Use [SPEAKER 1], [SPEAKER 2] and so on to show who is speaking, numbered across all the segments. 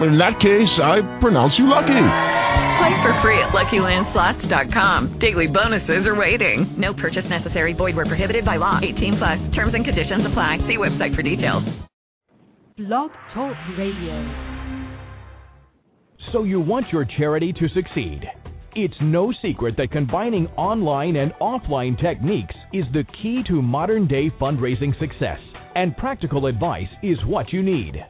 [SPEAKER 1] In that case, I pronounce you lucky.
[SPEAKER 2] Play for free at LuckyLandSlots.com. Daily bonuses are waiting. No purchase necessary. Void where prohibited by law. 18 plus. Terms and conditions apply. See website for details.
[SPEAKER 3] Blog Talk Radio.
[SPEAKER 4] So you want your charity to succeed. It's no secret that combining online and offline techniques is the key to modern day fundraising success, and practical advice is what you need.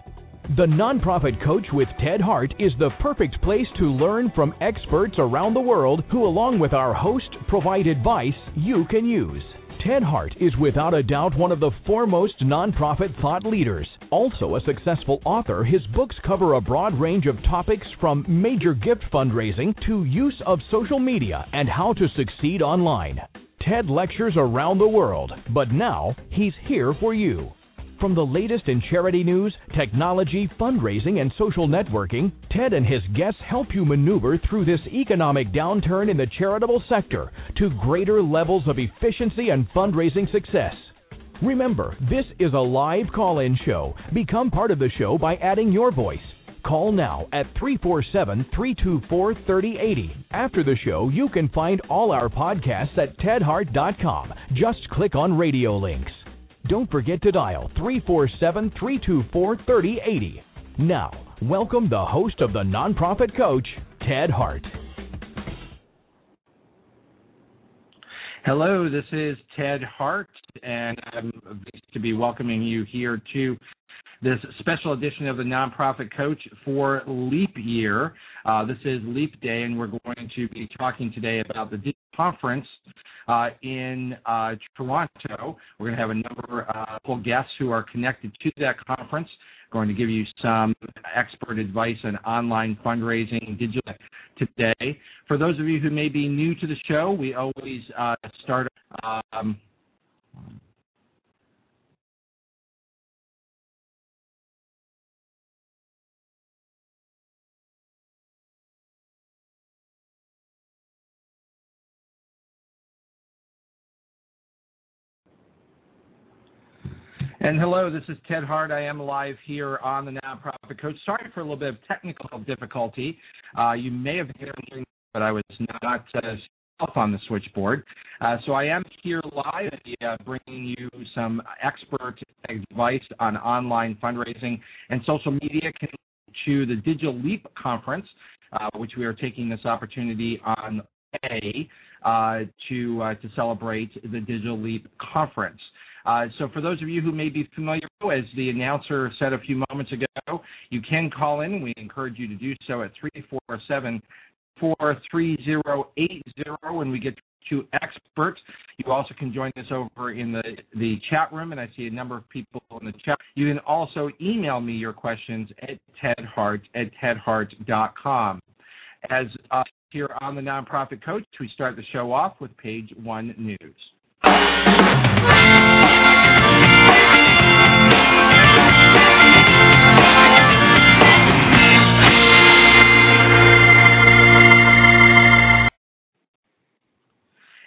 [SPEAKER 4] The Nonprofit Coach with Ted Hart is the perfect place to learn from experts around the world who, along with our host, provide advice you can use. Ted Hart is without a doubt one of the foremost nonprofit thought leaders. Also a successful author, his books cover a broad range of topics from major gift fundraising to use of social media and how to succeed online. Ted lectures around the world, but now he's here for you. From the latest in charity news, technology, fundraising, and social networking, Ted and his guests help you maneuver through this economic downturn in the charitable sector to greater levels of efficiency and fundraising success. Remember, this is a live call in show. Become part of the show by adding your voice. Call now at 347 324 3080. After the show, you can find all our podcasts at tedhart.com. Just click on radio links. Don't forget to dial 347 324 3080. Now, welcome the host of the Nonprofit Coach, Ted Hart.
[SPEAKER 5] Hello, this is Ted Hart, and I'm pleased to be welcoming you here to this special edition of the Nonprofit Coach for Leap Year. Uh, this is Leap Day, and we're going to be talking today about the conference uh, in uh, Toronto. We're going to have a number of guests who are connected to that conference. Going to give you some expert advice on online fundraising digital today. For those of you who may be new to the show, we always uh, start. Um, And hello, this is Ted Hart. I am live here on the Nonprofit Coach. Sorry for a little bit of technical difficulty. Uh, you may have heard, me, but I was not uh, on the switchboard. Uh, so I am here live, uh, bringing you some expert advice on online fundraising and social media to the Digital Leap conference, uh, which we are taking this opportunity on A uh, to uh, to celebrate the Digital Leap conference. Uh, so for those of you who may be familiar, as the announcer said a few moments ago, you can call in. We encourage you to do so at 347 43080 when we get to experts. You also can join us over in the, the chat room, and I see a number of people in the chat. You can also email me your questions at tedhart at tedhart.com. As uh, here on the Nonprofit Coach, we start the show off with page one news.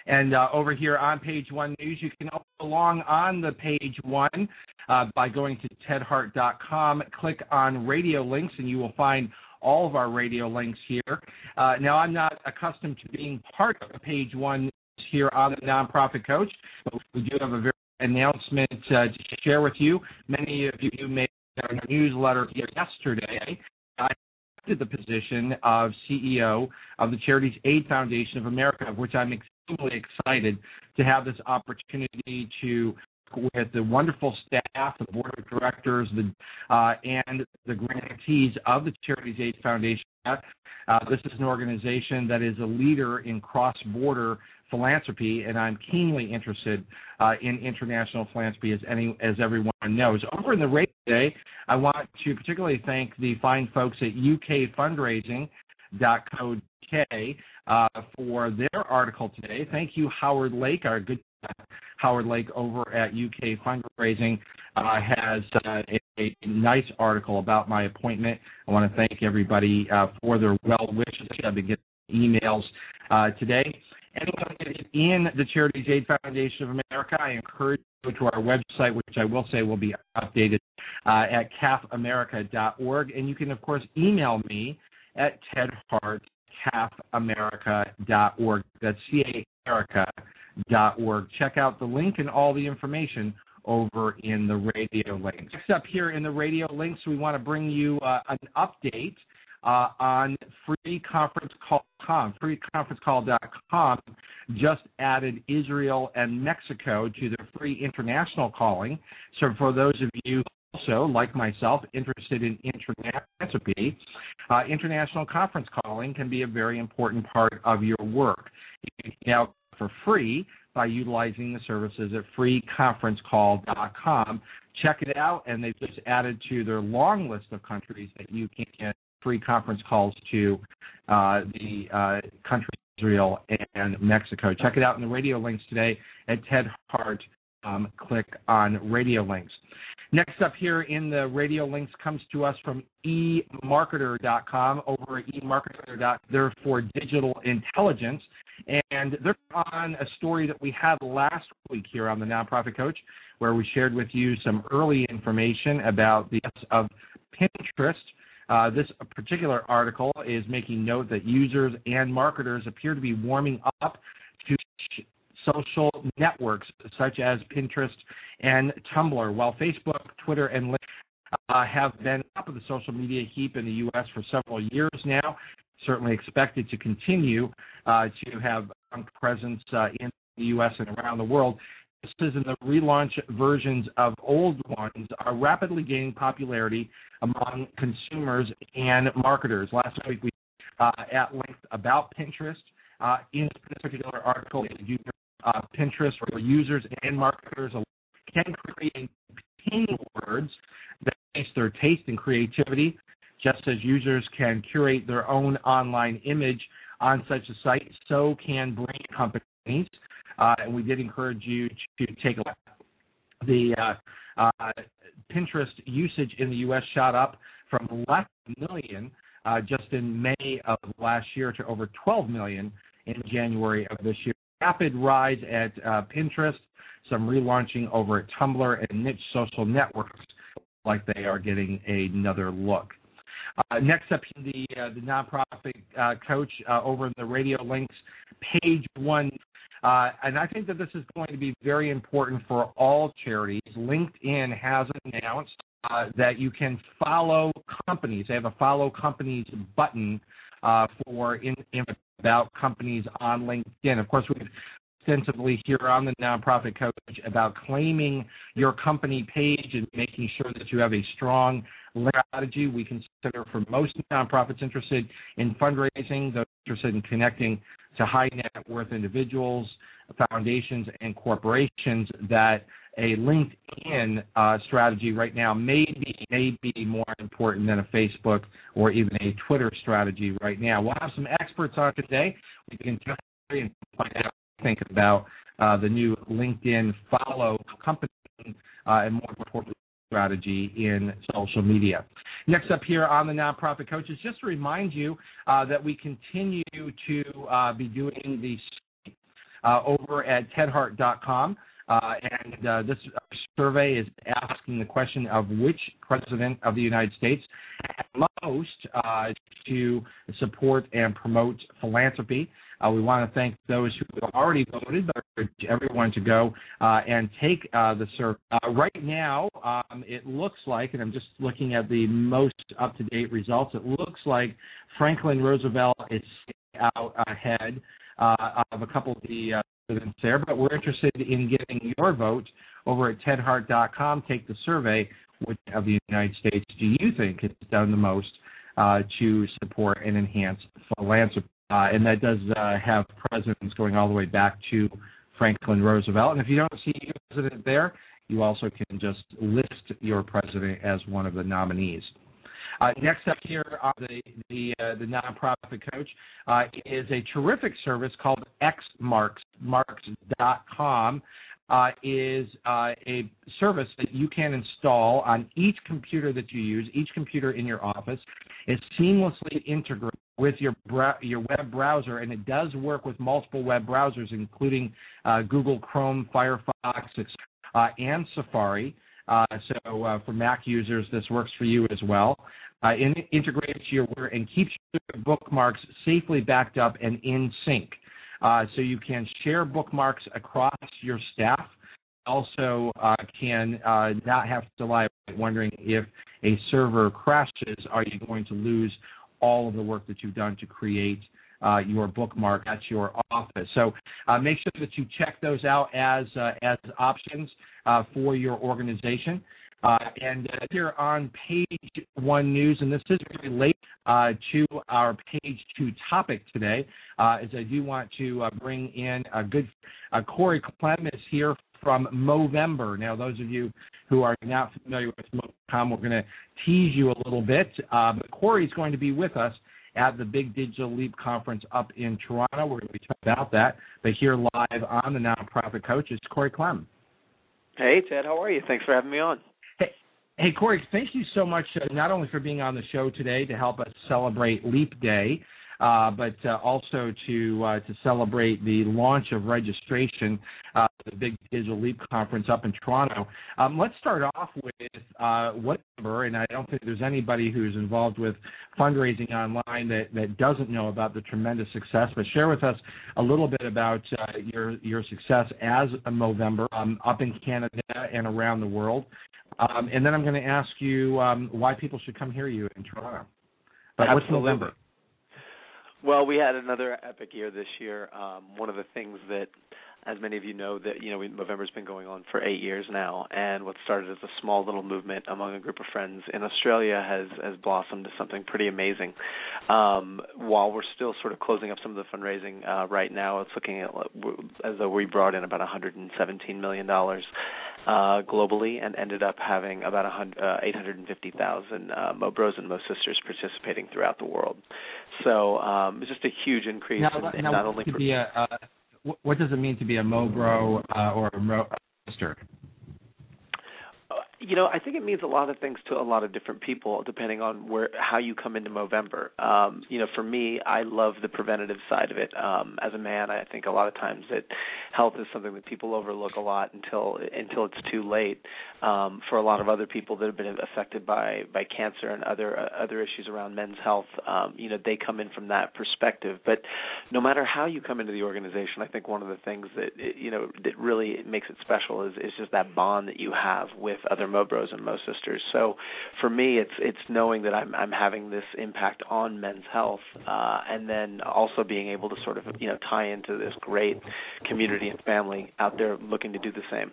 [SPEAKER 5] And uh, over here on page one news, you can also along on the page one uh, by going to tedhart.com. Click on radio links, and you will find all of our radio links here. Uh, now, I'm not accustomed to being part of a page one here on the Nonprofit Coach, we do have a very announcement uh, to share with you. Many of you may have a newsletter yesterday. I accepted the position of CEO of the Charities Aid Foundation of America, of which I'm extremely excited to have this opportunity to with the wonderful staff, the board of directors, the, uh, and the grantees of the Charities Aid Foundation. Uh, this is an organization that is a leader in cross-border philanthropy, and I'm keenly interested uh, in international philanthropy, as any as everyone knows. Over in the radio today, I want to particularly thank the fine folks at UK Fundraising. Uh, for their article today. Thank you, Howard Lake, our good Howard Lake over at UK Fundraising uh, has uh, a, a, nice article about my appointment. I want to thank everybody uh, for their well wishes. I've been getting emails uh, today. Anyone in the Charities Aid Foundation of America, I encourage you to go to our website, which I will say will be updated uh, at cafamerica.org. And you can, of course, email me at tedhart.cafamerica.org. That's C-A-America.org. Check out the link and all the information over in the radio links. Next up here in the radio links, we want to bring you uh, an update uh, on freeconferencecall.com. Freeconferencecall.com just added Israel and Mexico to their free international calling. So for those of you also, like myself, interested in international uh, international conference calling can be a very important part of your work. You can now for free by utilizing the services at freeconferencecall.com. Check it out, and they've just added to their long list of countries that you can free conference calls to uh, the uh, countries Israel and Mexico. Check it out in the radio links today at Ted Hart. Um, click on radio links. Next up here in the radio links comes to us from emarketer.com over at emarketer.com. They're for digital intelligence. And they're on a story that we had last week here on the Nonprofit Coach, where we shared with you some early information about the of Pinterest. Uh, this particular article is making note that users and marketers appear to be warming up to social networks such as Pinterest and Tumblr, while Facebook, Twitter, and LinkedIn uh, have been top of the social media heap in the U.S. for several years now. Certainly expected to continue uh, to have presence uh, in the U.S. and around the world. In the relaunch versions of old ones are rapidly gaining popularity among consumers and marketers. Last week we uh, at length about Pinterest. Uh, in this particular article, uh, Pinterest where users and marketers can create words that face their taste and creativity, just as users can curate their own online image on such a site, so can brand companies. Uh, and we did encourage you to take a look. The uh, uh, Pinterest usage in the U.S. shot up from less than a million uh, just in May of last year to over 12 million in January of this year rapid rise at uh, Pinterest, some relaunching over at Tumblr and niche social networks, like they are getting another look. Uh, next up, the uh, the nonprofit uh, coach uh, over in the radio links, page one, uh, and I think that this is going to be very important for all charities. LinkedIn has announced uh, that you can follow companies. They have a follow companies button for in, in about companies on LinkedIn. Of course, we've extensively here on the nonprofit coach about claiming your company page and making sure that you have a strong strategy. We consider for most nonprofits interested in fundraising, interested in connecting to high net worth individuals, foundations, and corporations, that a LinkedIn uh, strategy right now may be may be more important than a Facebook or even a Twitter strategy right now. We'll have some experts on today. We can and find out think about uh, the new LinkedIn follow company uh, and more important strategy in social media. Next up here on the Nonprofit Coaches, just to remind you uh, that we continue to uh, be doing the uh, over at tedhart.com. Uh, and uh, this survey is asking the question of which president of the United States most uh, to support and promote philanthropy. Uh, we want to thank those who have already voted, but urge everyone to go uh, and take uh, the survey. right now, um, it looks like, and I'm just looking at the most up-to-date results, it looks like Franklin Roosevelt is out ahead of a couple of the presidents there, but we're interested in getting your vote over at tedhart.com. Take the survey. Which of the United States do you think has done the most uh, to support and enhance philanthropy? Uh, and that does uh, have presidents going all the way back to Franklin Roosevelt. And if you don't see your president there, you also can just list your president as one of the nominees. Uh, next up here on the the uh, the nonprofit coach uh, is a terrific service called Xmarks Marks.com. Uh, is uh, a service that you can install on each computer that you use, each computer in your office. Is seamlessly integrated with your your web browser, and it does work with multiple web browsers, including uh, Google Chrome, Firefox, uh, and Safari. Uh, so uh, for Mac users, this works for you as well. Uh, it integrates your and keeps your bookmarks safely backed up and in sync. Uh, so you can share bookmarks across your staff. Also, can not have to lie wondering if a server crashes, are you going to lose all of the work that you've done to create uh, your bookmark at your office. So uh, make sure that you check those out as uh, as options uh, for your organization. Uh, and uh, here on page one news, and this is related to our page two topic today, is I do want to bring in a good Corey Clem is here from Movember. Now, those of you who are not familiar with Movember, we're going to tease you a little bit, but Corey is going to be with us at the Big Digital Leap Conference up in Toronto. We're going to be talking about that. But here live on the Nonprofit Coach is Corey Clem.
[SPEAKER 6] Hey, Ted. How are you? Thanks for having me on.
[SPEAKER 5] Hey, hey Corey, thank you so much, uh, not only for being on the show today to help us celebrate Leap Day, uh, but uh, also to uh, to celebrate the launch of registration uh, the Big Digital Leap Conference up in Toronto. Um, let's start off with uh, whatever, and I don't think there's anybody who's involved with fundraising online that, that doesn't know about the tremendous success. But share with us a little bit about uh, your your success as a Movember um, up in Canada and around the world. Um, and then I'm going to ask you um, why people should come hear you in Toronto. But
[SPEAKER 6] Absolutely.
[SPEAKER 5] what's Movember?
[SPEAKER 6] Well, we had another epic year this year. Um, one of the things that as many of you know, that you know Movember's been going on for eight years now, and what started as a small little movement among a group of friends in Australia has has blossomed to something pretty amazing. Um, while we're still sort of closing up some of the fundraising uh, right now, it's looking at as though we brought in about 117 million dollars uh, globally and ended up having about uh, 850,000 uh, Mo Bros and Mo Sisters participating throughout the world. So um, it's just a huge increase
[SPEAKER 5] now,
[SPEAKER 6] in, in
[SPEAKER 5] now
[SPEAKER 6] not only.
[SPEAKER 5] To be a, uh, what does it mean to be a Mobro uh, or a Mo sister?
[SPEAKER 6] You know, I think it means a lot of things to a lot of different people, depending on where how you come into Movember. Um, you know, for me, I love the preventative side of it. Um, as a man, I think a lot of times that health is something that people overlook a lot until until it's too late. Um, for a lot of other people that have been affected by by cancer and other uh, other issues around men's health, um, you know, they come in from that perspective. But no matter how you come into the organization, I think one of the things that you know that really makes it special is is just that bond that you have with other Mo Bros and Mo Sisters. So for me, it's it's knowing that I'm I'm having this impact on men's health, uh, and then also being able to sort of you know tie into this great community and family out there looking to do the same.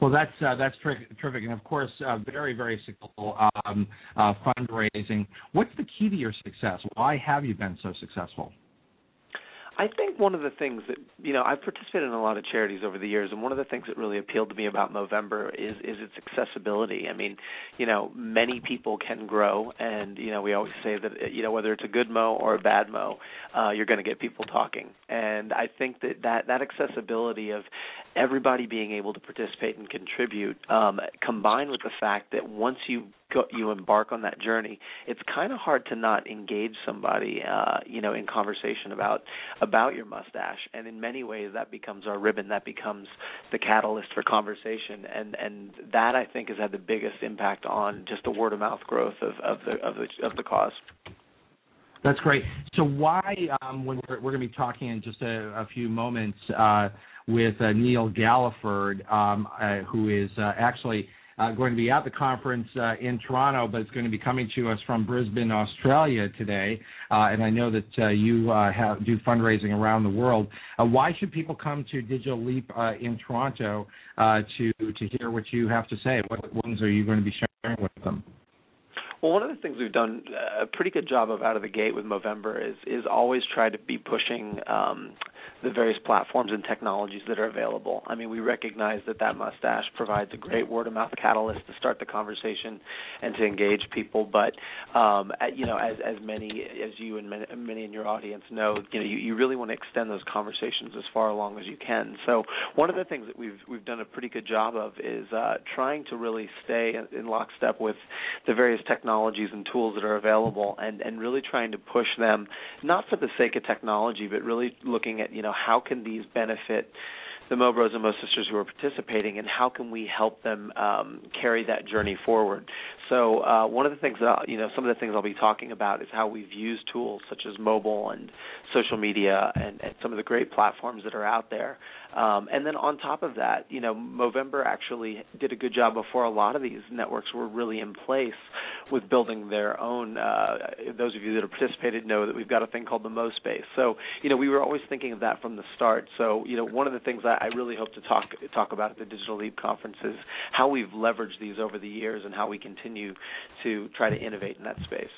[SPEAKER 5] Well, that's uh, that's terrific, and of course, uh, very very successful um, uh, fundraising. What's the key to your success? Why have you been so successful?
[SPEAKER 6] I think one of the things that you know I've participated in a lot of charities over the years, and one of the things that really appealed to me about Movember is is its accessibility. I mean, you know, many people can grow, and you know we always say that you know whether it's a good mo or a bad mo, uh, you're going to get people talking. And I think that that that accessibility of everybody being able to participate and contribute, um, combined with the fact that once you go, you embark on that journey, it's kind of hard to not engage somebody, uh, you know, in conversation about about your mustache. And in many ways, that becomes our ribbon. That becomes the catalyst for conversation. And and that I think has had the biggest impact on just the word of mouth growth of of the of the of the cause.
[SPEAKER 5] That's great. So why, um, when we're, we're going to be talking in just a, a few moments uh, with uh, Neil Galliford, um, uh, who is uh, actually uh, going to be at the conference uh, in Toronto, but it's going to be coming to us from Brisbane, Australia today. And I know that you have, do fundraising around the world. Why should people come to Digital Leap in Toronto to to hear what you have to say? What ones are you going to be sharing with them?
[SPEAKER 6] Well, one of the things we've done a pretty good job of out of the gate with Movember is is always try to be pushing um, the various platforms and technologies that are available. I mean, we recognize that that mustache provides a great word of mouth catalyst to start the conversation and to engage people. But um, you know, as as many as you and many, many in your audience know, you know, you, you really want to extend those conversations as far along as you can. So one of the things that we've we've done a pretty good job of is uh, trying to really stay in lockstep with the various technologies and tools that are available, and and really trying to push them not for the sake of technology, but really looking at you know how can these benefit the Mo Bros and Mo Sisters who are participating, and how can we help them um, carry that journey forward? So uh, one of the things that you know, some of the things I'll be talking about is how we've used tools such as mobile and social media and, and some of the great platforms that are out there. Um, and then on top of that, you know, Movember actually did a good job before a lot of these networks were really in place with building their own. Uh, those of you that have participated know that we've got a thing called the Mo Space. So you know, we were always thinking of that from the start. So you know, one of the things I, I really hope to talk talk about at the Digital Leap conferences how we've leveraged these over the years and how we continue to try to innovate in that space.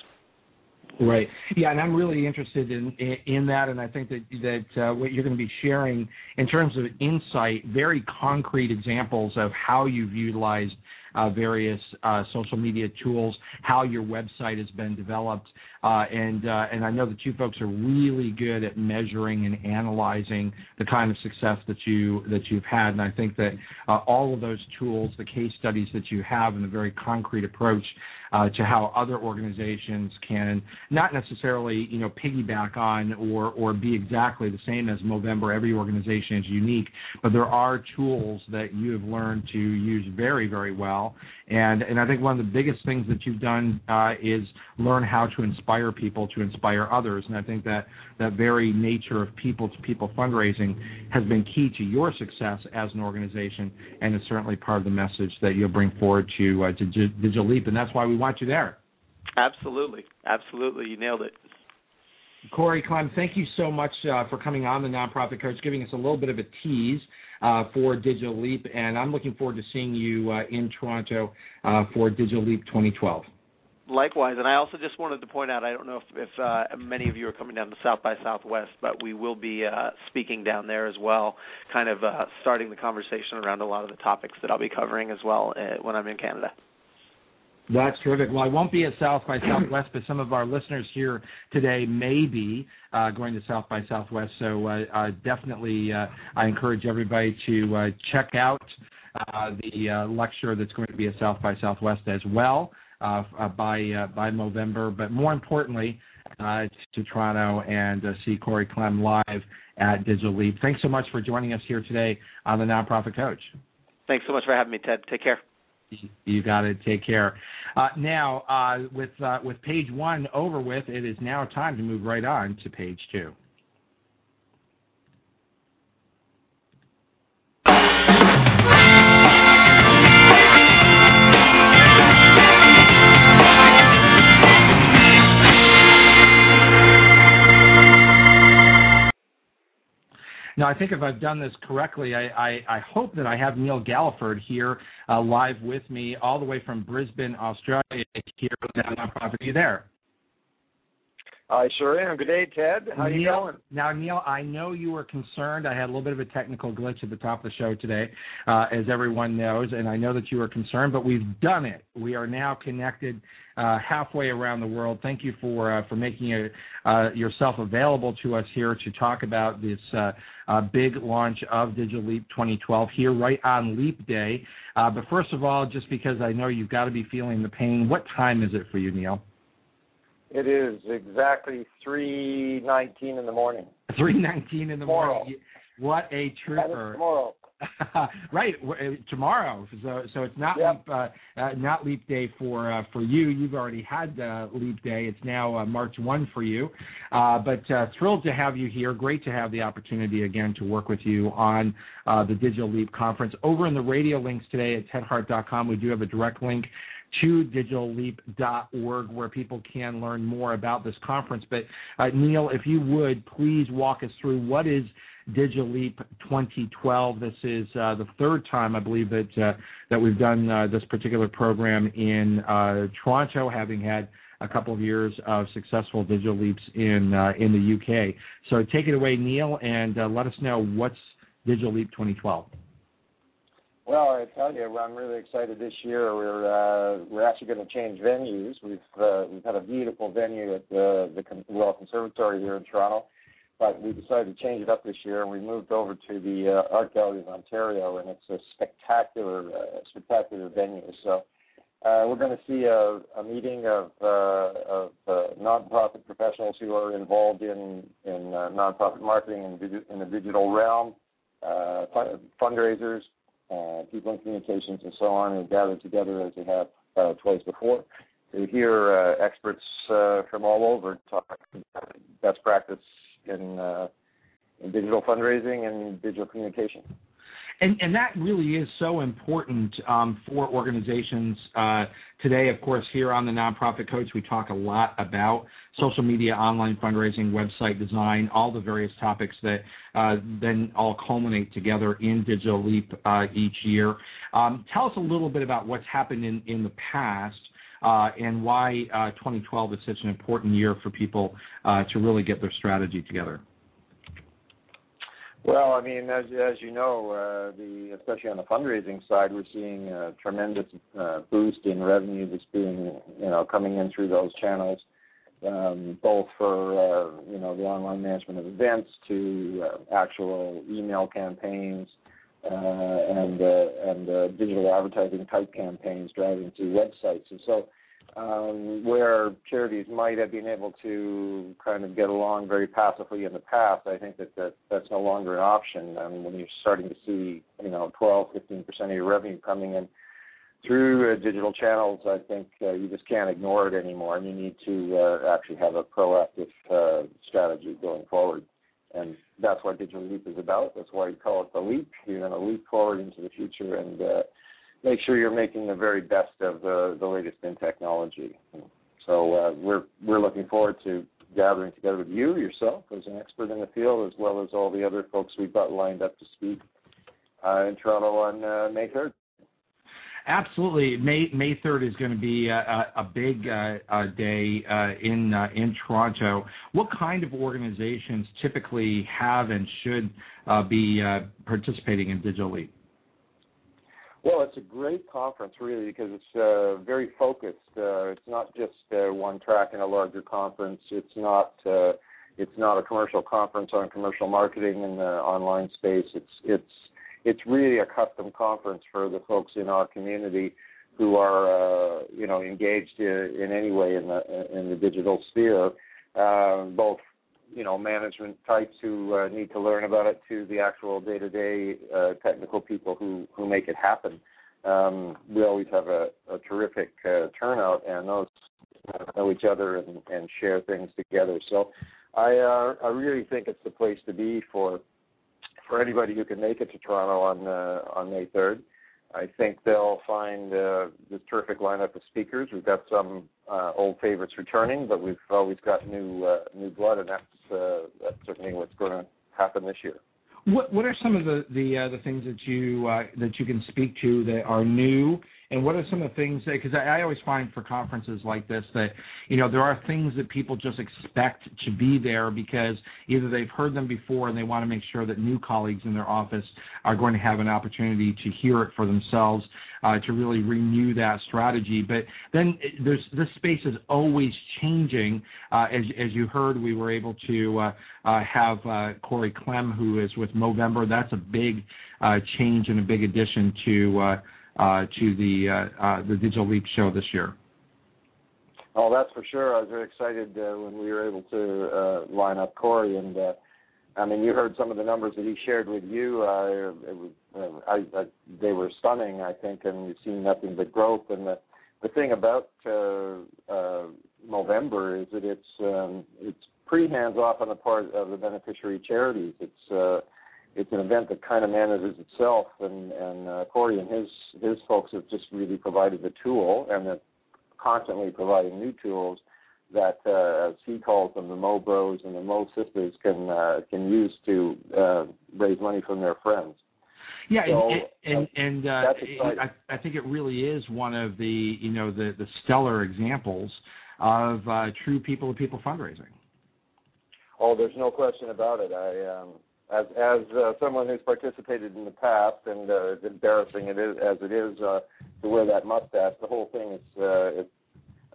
[SPEAKER 5] Right. Yeah, and I'm really interested in in, that, and I think that that uh, what you're going to be sharing in terms of insight, very concrete examples of how you've utilized uh, various uh, social media tools, how your website has been developed, uh, and uh, and I know that you folks are really good at measuring and analyzing the kind of success that you that you've had, and I think that uh, all of those tools, the case studies that you have, and the very concrete approach uh, to how other organizations can not necessarily you know piggyback on or or be exactly the same as Movember. Every organization is unique, but there are tools that you have learned to use very very well. And and I think one of the biggest things that you've done uh, is learn how to inspire people to inspire others. And I think that that very nature of people to people fundraising has been key to your success as an organization, and is certainly part of the message that you'll bring forward to uh, to Digital Leap. And that's why we want you there.
[SPEAKER 6] Absolutely, absolutely, you nailed it.
[SPEAKER 5] Corey Klemm, thank you so much uh, for coming on the Nonprofit Coach, giving us a little bit of a tease uh, for Digital Leap, and I'm looking forward to seeing you uh, in Toronto uh, for Digital Leap 2012.
[SPEAKER 6] Likewise, and I also just wanted to point out I don't know if, if uh, many of you are coming down to South by Southwest, but we will be uh, speaking down there as well, kind of uh, starting the conversation around a lot of the topics that I'll be covering as well uh, when I'm in Canada.
[SPEAKER 5] That's terrific. Well, I won't be at South by Southwest, but some of our listeners here today may be uh, going to South by Southwest. So uh, uh, definitely, I encourage everybody to uh, check out uh, the lecture that's going to be at South by Southwest as well by by Movember. But more importantly, to Toronto and see Corey Klemm live at Digital Leap. Thanks so much for joining us here today on the Nonprofit Coach.
[SPEAKER 6] Thanks so much for having me, Ted. Take care.
[SPEAKER 5] You got to take care. Uh, now, uh, with uh, with page one over with, it is now time to move right on to page two. Now, I think if I've done this correctly, I, I, I hope that I have Neil Galliford here uh, live with me, all the way from Brisbane, Australia. Here, nonprofit. Are you there?
[SPEAKER 7] I sure am. Good day, Ted. How
[SPEAKER 5] Neil,
[SPEAKER 7] you going?
[SPEAKER 5] Now, Neil, I know you were concerned. I had a little bit of a technical glitch at the top of the show today, uh, as everyone knows, and I know that you were concerned, but we've done it. We are now connected uh, halfway around the world. Thank you for uh, for making a, uh, yourself available to us here to talk about this uh, uh, big launch of Digital Leap 2012 here right on Leap Day. but first of all, just because I know you've got to be feeling the pain, what time is it for you, Neil?
[SPEAKER 7] It is exactly three nineteen in the morning.
[SPEAKER 5] Three nineteen in the
[SPEAKER 7] tomorrow.
[SPEAKER 5] morning. What a trooper!
[SPEAKER 7] tomorrow.
[SPEAKER 5] right, uh, tomorrow. So, so it's not
[SPEAKER 7] yep.
[SPEAKER 5] leap, uh, uh, not leap day for uh, for you. You've already had uh, leap day. It's now uh, March one for you. Uh, but uh, thrilled to have you here. Great to have the opportunity again to work with you on uh, the Digital Leap conference. Over in the radio links today at tedhart.com, we do have a direct link to digitalleap.org where people can learn more about this conference. But uh, Neil, if you would please walk us through what is Digital Leap 2012. This is uh, the third time I believe that uh, that we've done uh, this particular program in uh, Toronto, having had a couple of years of successful digital leaps in uh, in the UK. So take it away, Neil, and uh, let us know what's Digital Leap 2012.
[SPEAKER 7] Well, I tell you, I'm really excited this year. We're uh, we're actually going to change venues. We've uh, we've had a beautiful venue at the the Royal Conservatory here in Toronto, but we decided to change it up this year, and we moved over to the uh, Art Gallery of Ontario, and it's a spectacular uh, spectacular venue. So. Uh, we're going to see a, a meeting of, uh, of uh, nonprofit professionals who are involved in in uh, nonprofit marketing in, in the digital realm, uh, fundraisers, uh, people in communications, and so on, and gathered together as they have uh, twice before to hear uh, experts uh, from all over talk best practice in uh, in digital fundraising and digital communication.
[SPEAKER 5] And, and that really is so important um, for organizations uh, today. Of course, here on the Nonprofit Coach, we talk a lot about social media, online fundraising, website design, all the various topics that uh, then all culminate together in Digital Leap uh, each year. Um, tell us a little bit about what's happened in, in the past. Uh, and why uh, 2012 is such an important year for people uh, to really get their strategy together.
[SPEAKER 7] Well, I mean, as as you know, uh, the especially on the fundraising side, we're seeing a tremendous uh, boost in revenue that's being you know coming in through those channels, um, both for uh, you know the online management of events to uh, actual email campaigns uh, and uh, and uh, digital advertising type campaigns driving to websites, and so um, where charities might have been able to kind of get along very passively in the past, I think that, that that's no longer an option. And when you're starting to see, you know, 12, 15 percent of your revenue coming in through uh, digital channels, I think uh, you just can't ignore it anymore, and you need to uh, actually have a proactive uh, strategy going forward. And that's what Digital Leap is about. That's why you call it the leap. You're going to leap forward into the future and uh, make sure you're making the very best of the, the latest in technology. So uh, we're we're looking forward to gathering together with you yourself as an expert in the field, as well as all the other folks we've got lined up to speak uh, in Toronto on uh, May 3rd.
[SPEAKER 5] Absolutely, May May third is going to be a, a big uh, uh, day uh, in uh, in Toronto. What kind of organizations typically have and should uh, be uh, participating in Digital Leap?
[SPEAKER 7] Well, it's a great conference, really, because it's uh, very focused. Uh, it's not just uh, one track in a larger conference. It's not. Uh, it's not a commercial conference on commercial marketing in the online space. It's it's it's really a custom conference for the folks in our community who are uh, you know engaged in, in any way in the in the digital sphere, uh, both you know management types who uh, need to learn about it to the actual day-to-day uh, technical people who who make it happen. Um, we always have a, a terrific uh, turnout, and those know each other and, and share things together. So I uh, I really think it's the place to be for for anybody who can make it to Toronto on uh, on May 3rd. I think they'll find uh, this terrific lineup of speakers. We've got some uh, old favorites returning, but we've always got new uh, new blood, and that's uh, that's certainly what's going to happen this year.
[SPEAKER 5] What what are some of the the uh, the things that you uh, that you can speak to that are new and what are some of the things that because I, I always find for conferences like this that you know there are things that people just expect to be there because either they've heard them before and they want to make sure that new colleagues in their office are going to have an opportunity to hear it for themselves uh, to really renew that strategy. But then uh, there's this space is always changing. Uh, as as you heard, we were able to uh, uh, have uh, Corey Clem, who is with Movember. That's a big uh, change and a big addition to to the uh, uh, the Digital Leap show this year.
[SPEAKER 7] Oh, that's for sure. I was very excited uh, when we were able to uh, line up Corey, and uh, I mean, you heard some of the numbers that he shared with you. Uh, it was, uh, I, I, they were stunning, I think, and we've seen nothing but growth. And the the thing about uh, uh, is that it's um, it's pretty hands off on the part of the beneficiary charities. It's uh, it's an event that kind of manages itself, and and uh, Corey and his his folks have just really provided the tool, and they're constantly providing new tools that, uh, as he calls them, the Mo Bros and the Mo Sisters can uh, can use to uh, raise money from their friends.
[SPEAKER 5] Yeah,
[SPEAKER 7] So,
[SPEAKER 5] and and, and uh. I, I think it really is one of the you know the the stellar examples of uh, true people to people fundraising.
[SPEAKER 7] Oh, there's no question about it. I, um, as as uh, someone who's participated in the past, and uh, as embarrassing it is as it is uh, to wear that mustache, the whole thing is uh, it's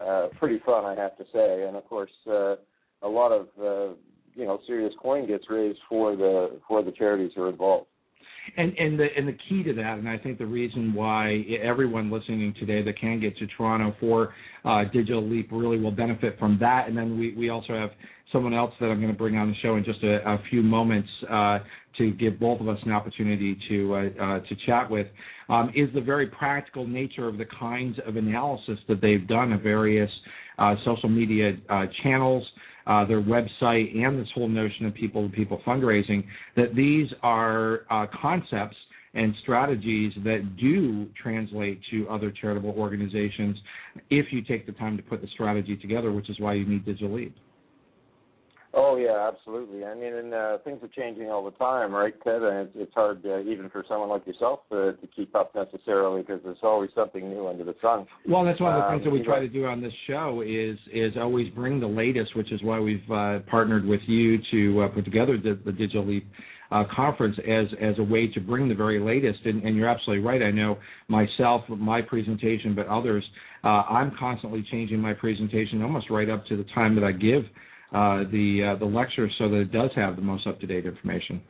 [SPEAKER 7] uh, pretty fun, I have to say. And of course, uh, a lot of uh, you know serious coin gets raised for the for the charities who are involved.
[SPEAKER 5] And and the and the key to that, and I think the reason why everyone listening today that can get to Toronto for uh, Digital Leap really will benefit from that. And then we we also have someone else that I'm going to bring on the show in just a, a few moments uh, to give both of us an opportunity to uh, uh, to chat with. Um, is the very practical nature of the kinds of analysis that they've done of various uh, social media uh, channels uh, their website, and this whole notion of people to people fundraising, that these are uh, concepts and strategies that do translate to other charitable organizations if you take the time to put the strategy together, which is why you need Digital Leap.
[SPEAKER 7] Oh yeah, absolutely. I mean, and uh, things are changing all the time, right, Ted? And it's, it's hard uh, even for someone like yourself to, to keep up necessarily because there's always something new under the sun.
[SPEAKER 5] Well, that's one of the
[SPEAKER 7] Um,
[SPEAKER 5] things that we try
[SPEAKER 7] know-
[SPEAKER 5] to do on this show is is always bring the latest, which is why we've uh, partnered with you to uh, put together the, the Digital Leap uh, conference as as a way to bring the very latest. And, and you're absolutely right. I know myself, my presentation, but others, uh, I'm constantly changing my presentation almost right up to the time that I give uh, the uh, the lecture, so that it does have the most up to date information.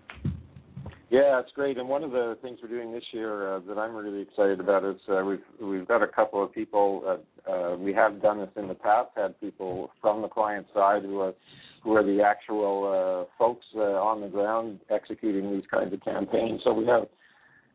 [SPEAKER 7] Yeah, it's great. And one of the things we're doing this year uh, that I'm really excited about is uh, we've we've got a couple of people. Uh, uh, we have done this in the past. Had people from the client side who are who are the actual uh, folks uh, on the ground executing these kinds of campaigns. So we have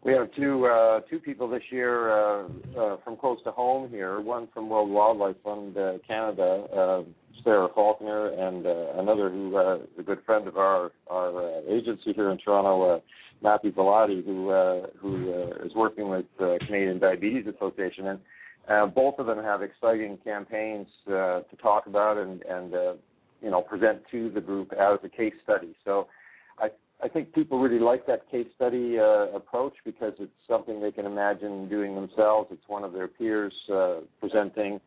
[SPEAKER 7] we have two uh, two people this year uh, uh, from close to home here. One from World Wildlife Fund uh, Canada, uh, Sarah Faulkner, and uh, another who uh, is a good friend of our our uh, agency here in Toronto, uh, Matthew Bellotti, who uh, who uh, is working with uh, Canadian Diabetes Association, and uh, both of them have exciting campaigns uh, to talk about and and uh, you know present to the group as a case study. So. I I think people really like that case study uh, approach because it's something they can imagine doing themselves. It's one of their peers uh, presenting,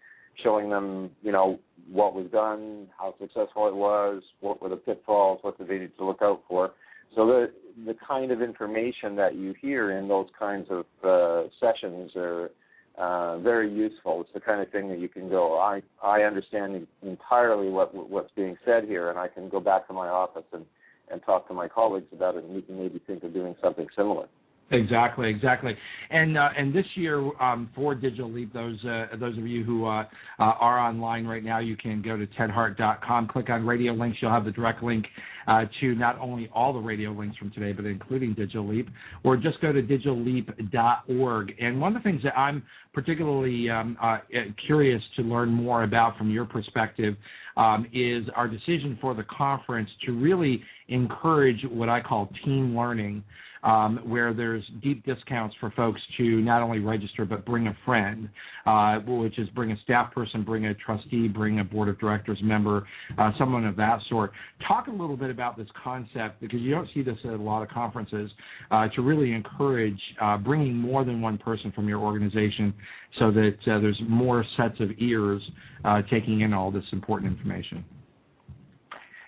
[SPEAKER 7] showing them, you know, what was done, how successful it was, what were the pitfalls, what did they need to look out for. So the the kind of information that you hear in those kinds of uh, sessions are uh, very useful. It's the kind of thing that you can go, I I understand entirely what what's being said here, and I can go back to my office and and talk to my colleagues about it, and we can maybe think of doing something similar.
[SPEAKER 5] Exactly, exactly. And uh, and this year um, for Digital Leap, those uh, those of you who uh, uh, are online right now, you can go to tedhart.com, click on radio links. You'll have the direct link uh, to not only all the radio links from today, but including Digital Leap, or just go to digitalleap.org. And one of the things that I'm particularly um, uh, curious to learn more about from your perspective um, is our decision for the conference to really encourage what I call team learning um, where there's deep discounts for folks to not only register but bring a friend, uh, which is bring a staff person, bring a trustee, bring a board of directors member, uh, someone of that sort. Talk a little bit about this concept because you don't see this at a lot of conferences uh, to really encourage uh, bringing more than one person from your organization so that uh, there's more sets of ears uh, taking in all this important information.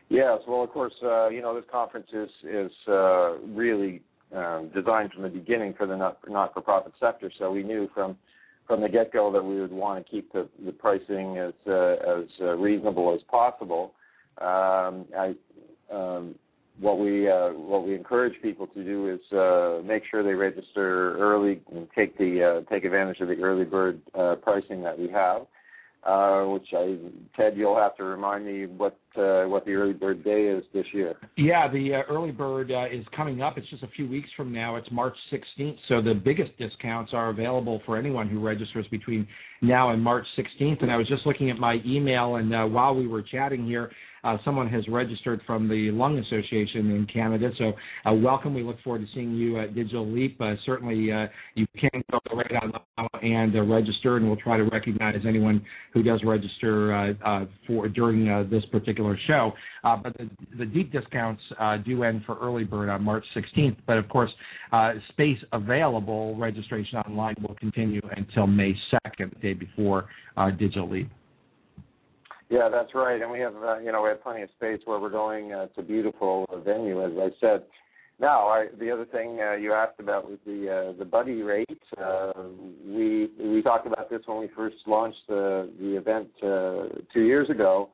[SPEAKER 7] Yes, well, of course, uh, you know this conference is is uh, really um, designed from the beginning for the not not for profit sector. So we knew from from the get go that we would want to keep the, the pricing as uh, as uh, reasonable as possible. Um, I, um, what we uh, what we encourage people to do is uh, make sure they register early and take the uh, take advantage of the early bird uh, pricing that we have. Uh, which I, Ted, you'll have to remind me what uh, what the early bird day is this year.
[SPEAKER 5] Yeah, the uh, early bird uh, is coming up. It's just a few weeks from now. It's March 16th, so the biggest discounts are available for anyone who registers between now and March 16th. And I was just looking at my email, and uh, while we were chatting here, uh, someone has registered from the Lung Association in Canada. So uh, welcome. We look forward to seeing you at Digital Leap. Uh, certainly, uh, you can go right on and uh, register, and we'll try to recognize anyone who does register for during this particular show. but the, the deep discounts do end for early bird on March 16th. But of course, space available registration online will continue until May 2nd, the day before Digital Leap.
[SPEAKER 7] Yeah, that's right. And we have, uh, you know, we have plenty of space where we're going. Uh, it's a beautiful venue, as I said. Now, I, the other thing uh, you asked about was the uh, the buddy rate. Uh, we we talked about this when we first launched the the event uh, two years ago.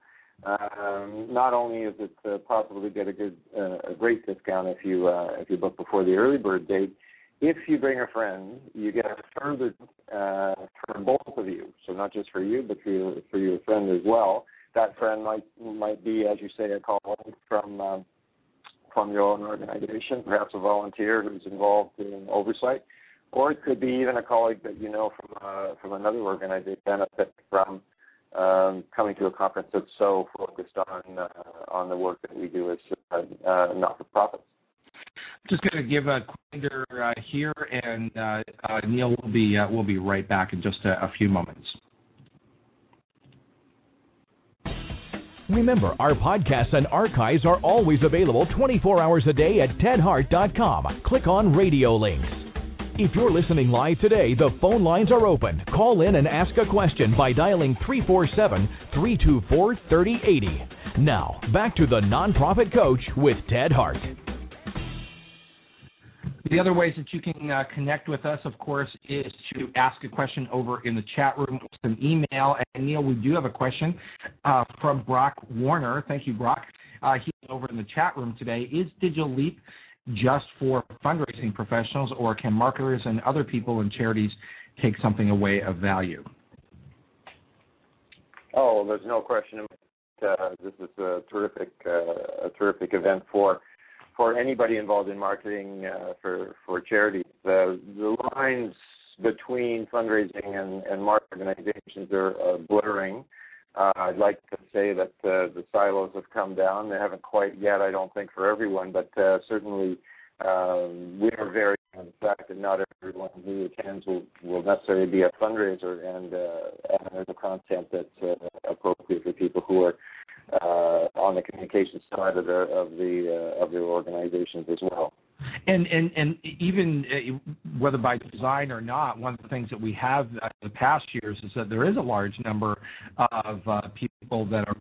[SPEAKER 7] Um, not only is it uh, possible to get a good uh, a great discount if you uh, if you book before the early bird date, if you bring a friend, you get a further uh, for both of you. So not just for you, but for your for your friend as well. That friend might might be, as you say, a colleague from um, from your own organization, perhaps a volunteer who's involved in oversight, or it could be even a colleague that you know from uh, from another organization benefit from um, coming to a conference that's so focused on uh, on the work that we do as uh, not for profits
[SPEAKER 5] just going to give a pointer uh, here, and uh, uh, Neil will be uh, will be right back in just a, a few moments.
[SPEAKER 4] Remember, our podcasts and archives are always available 24 hours a day at tedhart.com. Click on radio links. If you're listening live today, the phone lines are open. Call in and ask a question by dialing 347 324 3080. Now, back to the Nonprofit Coach with Ted Hart.
[SPEAKER 5] The other ways that you can uh, connect with us, of course, is to ask a question over in the chat room, an email. And Neil, we do have a question uh, from Brock Warner. Thank you, Brock. Uh, he's over in the chat room today. Is Digital Leap just for fundraising professionals, or can marketers and other people and charities take something away of value?
[SPEAKER 7] Oh, there's no question. Uh, this is a terrific, uh, a terrific event for for anybody involved in marketing uh, for for charities. The the lines between fundraising and, and market organizations are uh, blurring. Uh, I'd like to say that uh, the silos have come down. They haven't quite yet, I don't think, for everyone, but uh, certainly um, we are very in the fact that not everyone who attends will, will necessarily be a fundraiser, and, uh, and there's a content that's uh, appropriate for people who are on the communication side of the of the uh, of the organizations as well.
[SPEAKER 5] And and and even uh, whether by design or not, one of the things that we have in the past years is that there is a large number of uh, people that are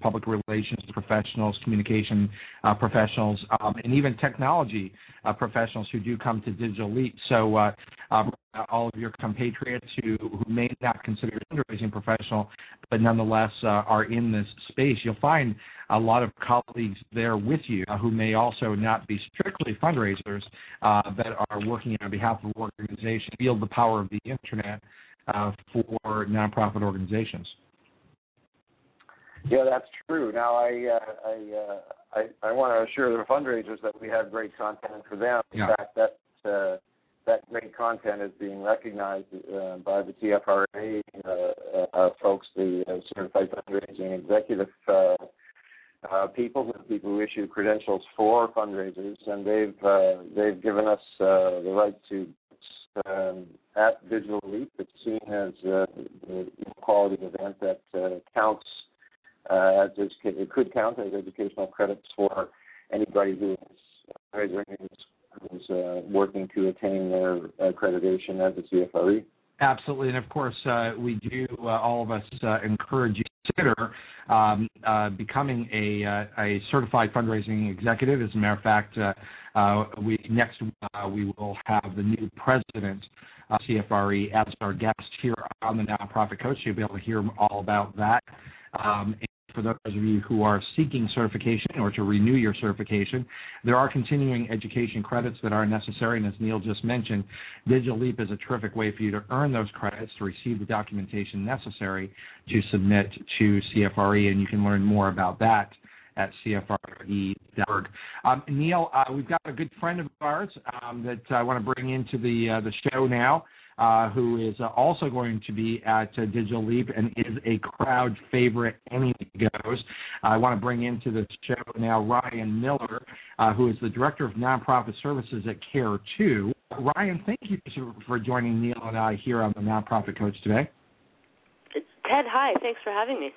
[SPEAKER 5] public relations professionals, communication uh, professionals, um, and even technology uh, professionals who do come to Digital Leap. So uh, um, all of your compatriots who, who may not consider fundraising professional, but nonetheless uh, are in this space, you'll find a lot of colleagues there with you uh, who may also not be strictly fundraisers, uh, but are working on behalf of organizations, feel the power of the internet for nonprofit organizations.
[SPEAKER 7] Yeah, that's true. Now, I uh, I, uh, I I want to assure the fundraisers that we have great content for them. In
[SPEAKER 5] yeah.
[SPEAKER 7] fact, that uh, that great content is being recognized uh, by the CFRE uh, uh, folks, the uh, Certified Fundraising Executive uh, uh, people, the people who issue credentials for fundraisers, and they've uh, they've given us uh, the right to um, at Digital Leap. It's seen as uh, the quality event that uh, counts uh, as it could count as educational credits for anybody who is who's uh, working to attain their accreditation as a CFRE.
[SPEAKER 5] Absolutely, and of course, uh, we do. Uh, all of us uh, encourage you to consider um, uh, becoming a, uh, a certified fundraising executive. As a matter of fact, uh, we next we will have the new president of CFRE as our guest here on the Nonprofit Coach. You'll be able to hear all about that. Um, for those of you who are seeking certification or to renew your certification. There are continuing education credits that are necessary, and as Neil just mentioned, Digital Leap is a terrific way for you to earn those credits to receive the documentation necessary to submit to CFRE, and you can learn more about that at CFRE.org. Um, Neil, uh, we've got a good friend of ours um, that I want to bring into the uh, the show now. Uh, who is also going to be at uh, Digital Leap and is a crowd favorite any goes. I want to bring into the show now Ryan Miller, uh, who is the Director of Nonprofit Services at Care2. Ryan, thank you for joining Neil and I here on the Nonprofit Coach today.
[SPEAKER 8] Ted, hi. Thanks for having me.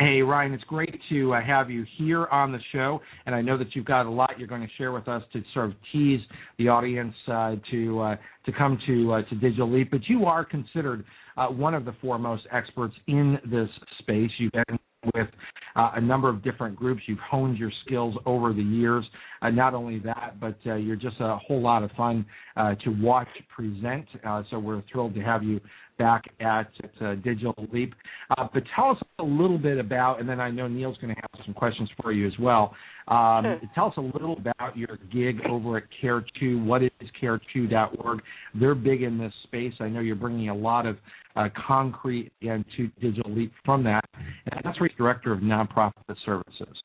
[SPEAKER 5] Hey, Ryan, it's great to uh, have you here on the show, and I know that you've got a lot you're going to share with us to sort of tease the audience uh, to uh, to come to uh, to Digital Leap. But you are considered uh, one of the foremost experts in this space. You've been with uh, a number of different groups. You've honed your skills over the years. Not only that, but you're just a whole lot of fun to watch present. So we're thrilled to have you back at, at uh, Digital Leap. but tell us a little bit about, and then I know Neil's going to have some questions for you as well. Um, sure. Tell us a little about your gig over at Care2. What is Care2.org? They're big in this space. I know you're bringing a lot of uh, concrete into Digital Leap from that, and that's where you're director of nonprofit services.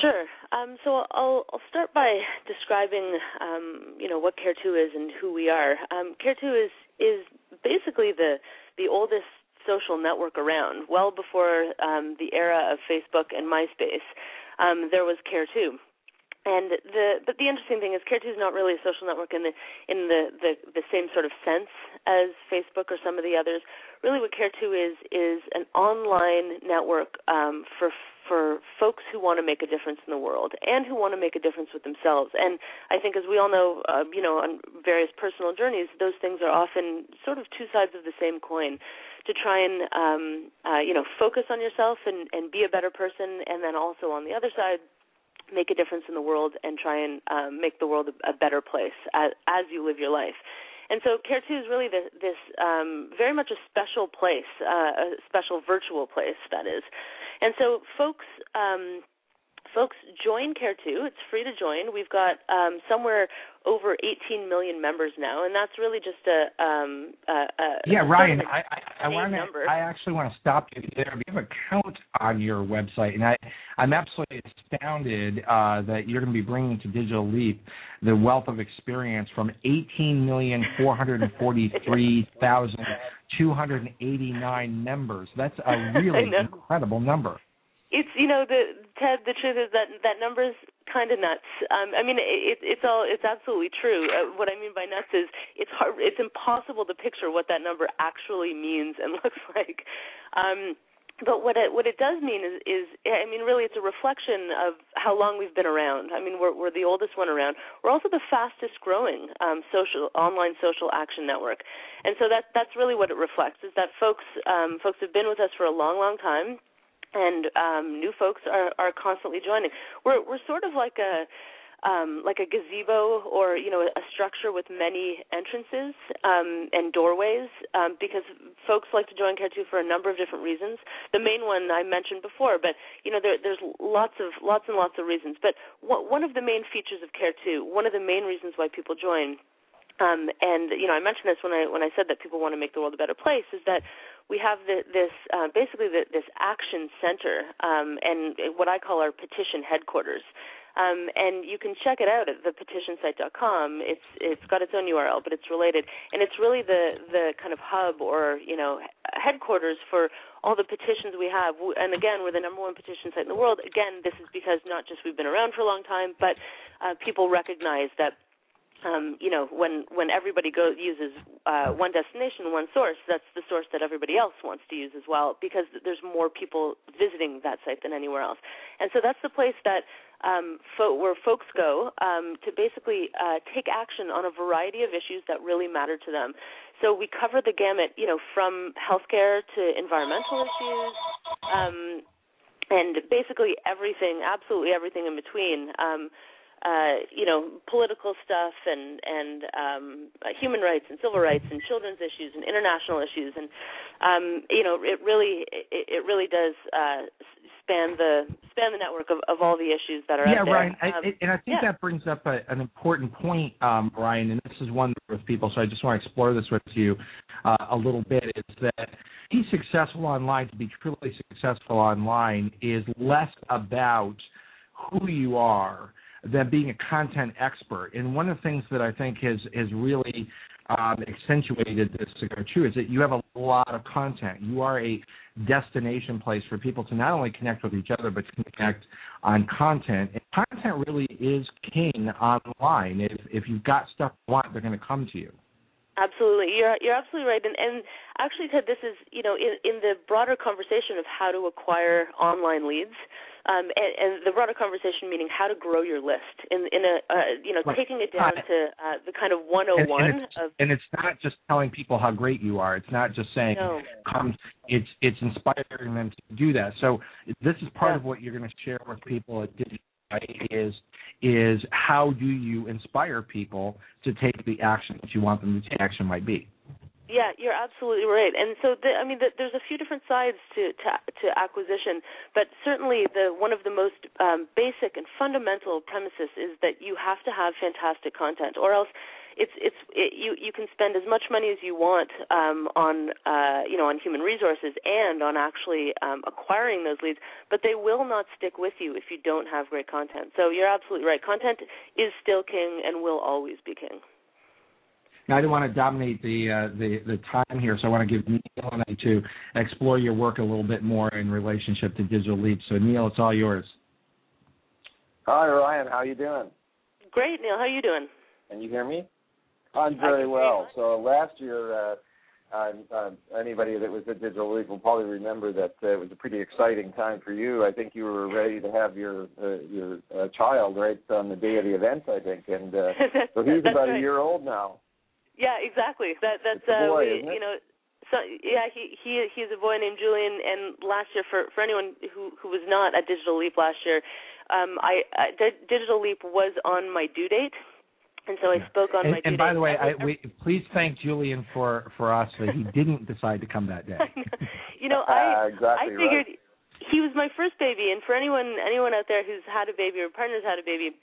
[SPEAKER 8] Sure. Um, so I'll, I'll start by describing, um, you know, what Care2 is and who we are. Um, Care2 is is basically the the oldest social network around. Well before um, the era of Facebook and MySpace, um, there was Care2. And the but the interesting thing is Care2 is not really a social network in the in the, the the same sort of sense as Facebook or some of the others. Really, what Care2 is is an online network um, for for folks who want to make a difference in the world and who want to make a difference with themselves. And I think, as we all know, uh, you know, on various personal journeys, those things are often sort of two sides of the same coin. To try and um, uh, you know focus on yourself and, and be a better person, and then also on the other side make a difference in the world and try and um, make the world a, better place as, as you live your life. And so Care 2 is really the, this um, very much a special place, uh, a special virtual place, that is. And so folks um, folks join Care 2. It's free to join. We've got um, somewhere over 18 million members now, and that's really just a, um, a, a
[SPEAKER 5] yeah. Ryan, I I, I want I actually want to stop you there. We have a count on your website, and I I'm absolutely astounded uh, that you're going to be bringing to Digital Leap the wealth of experience from 18 million 443,000 289 members. That's a really incredible number
[SPEAKER 8] it's you know the Ted. The truth is that that number's kind of nuts. Um, I mean, it, it's all it's absolutely true. Uh, what I mean by nuts is it's hard. It's impossible to picture what that number actually means and looks like. Um, but what it what it does mean is is I mean really it's a reflection of how long we've been around. I mean we're we're the oldest one around. We're also the fastest growing um, social online social action network, and so that that's really what it reflects is that folks um, folks have been with us for a long long time and um, new folks are, are constantly joining. We're we're sort of like a um, like a gazebo or you know a structure with many entrances um, and doorways um, because folks like to join Care2 for a number of different reasons. The main one I mentioned before, but you know there, there's lots of lots and lots of reasons. But one of the main features of Care2, one of the main reasons why people join. Um, and you know, I mentioned this when I when I said that people want to make the world a better place. Is that we have the, this uh, basically the, this action center um, and what I call our petition headquarters. Um, and you can check it out at thepetitionsite.com. It's it's got its own URL, but it's related, and it's really the the kind of hub or you know headquarters for all the petitions we have. And again, we're the number one petition site in the world. Again, this is because not just we've been around for a long time, but uh, people recognize that um, you know, when when everybody goes uses uh, one destination, one source, that's the source that everybody else wants to use as well, because there's more people visiting that site than anywhere else, and so that's the place that um, fo- where folks go um, to basically uh, take action on a variety of issues that really matter to them. So we cover the gamut, you know, from healthcare to environmental issues. Um, and basically everything, absolutely everything in between. Um, uh, you know, political stuff and and um, uh, human rights and civil rights and children's issues and international issues and um, you know, it really it, it really does uh, span the span the network of, of all the issues that are
[SPEAKER 5] yeah,
[SPEAKER 8] out there.
[SPEAKER 5] Ryan,
[SPEAKER 8] um,
[SPEAKER 5] I, and I think
[SPEAKER 8] yeah.
[SPEAKER 5] that brings up a, an important point, um, Ryan, and this is one with people, so I just want to explore this with you uh, a little bit. Is that be successful online to be truly successful online is less about who you are than being a content expert. And one of the things that I think has has really um, accentuated this to go true is that you have a lot of content. You are a destination place for people to not only connect with each other but to connect on content. And content really is king online. If if you've got stuff you want, they're going to come to you.
[SPEAKER 8] Absolutely, you're you're absolutely right, and and actually, Ted, this is you know in in the broader conversation of how to acquire online leads, um, and, and the broader conversation meaning how to grow your list in in a uh, you know
[SPEAKER 5] Right.
[SPEAKER 8] taking it down to uh, the kind of 101
[SPEAKER 5] and, and it's,
[SPEAKER 8] of
[SPEAKER 5] and it's not just telling people how great you are. It's not just saying
[SPEAKER 8] No.
[SPEAKER 5] come. It's it's inspiring them to do that. So this is part of what you're going to share with people at Digital is is how do you inspire people to take the action that you want them to take action might be.
[SPEAKER 8] Yeah, you're absolutely right. And so, the, I mean, the, there's a few different sides to, to to acquisition, but certainly the one of the most um, basic and fundamental premises is that you have to have fantastic content, or else it's it's it, you you can spend as much money as you want um, on uh, you know on human resources and on actually um, acquiring those leads, but they will not stick with you if you don't have great content. So you're absolutely right. Content is still king and will always be king.
[SPEAKER 5] Now, I don't want to dominate the uh, the the time here, so I want to give Neil and I to explore your work a little bit more in relationship to Digital leads. So, Neil, it's all yours.
[SPEAKER 7] Hi, Ryan. How are you doing?
[SPEAKER 8] Great, Neil. How are you doing?
[SPEAKER 7] Can you hear me? I'm very well. So last year, uh, uh, uh, anybody that was at Digital Leap will probably remember that uh, it was a pretty exciting time for you. I think you were ready to have your uh, your uh, child right on the day of the event. I think, and uh, so he's about
[SPEAKER 8] right.
[SPEAKER 7] a year old now.
[SPEAKER 8] Yeah, exactly. That that's uh
[SPEAKER 7] boy,
[SPEAKER 8] we,
[SPEAKER 7] isn't it?
[SPEAKER 8] you know so yeah, he he he's a boy named Julian and last year for for anyone who who was not at Digital Leap last year, um I, I Di- Digital Leap was on my due date. And so I spoke on
[SPEAKER 5] And,
[SPEAKER 8] my due
[SPEAKER 5] and by the way,
[SPEAKER 8] I
[SPEAKER 5] I, we, please thank Julian for for us that he didn't decide to come that day.
[SPEAKER 8] you know, I uh,
[SPEAKER 7] exactly
[SPEAKER 8] I figured he was my first baby, and for anyone anyone out there who's had a baby or partner's had a baby,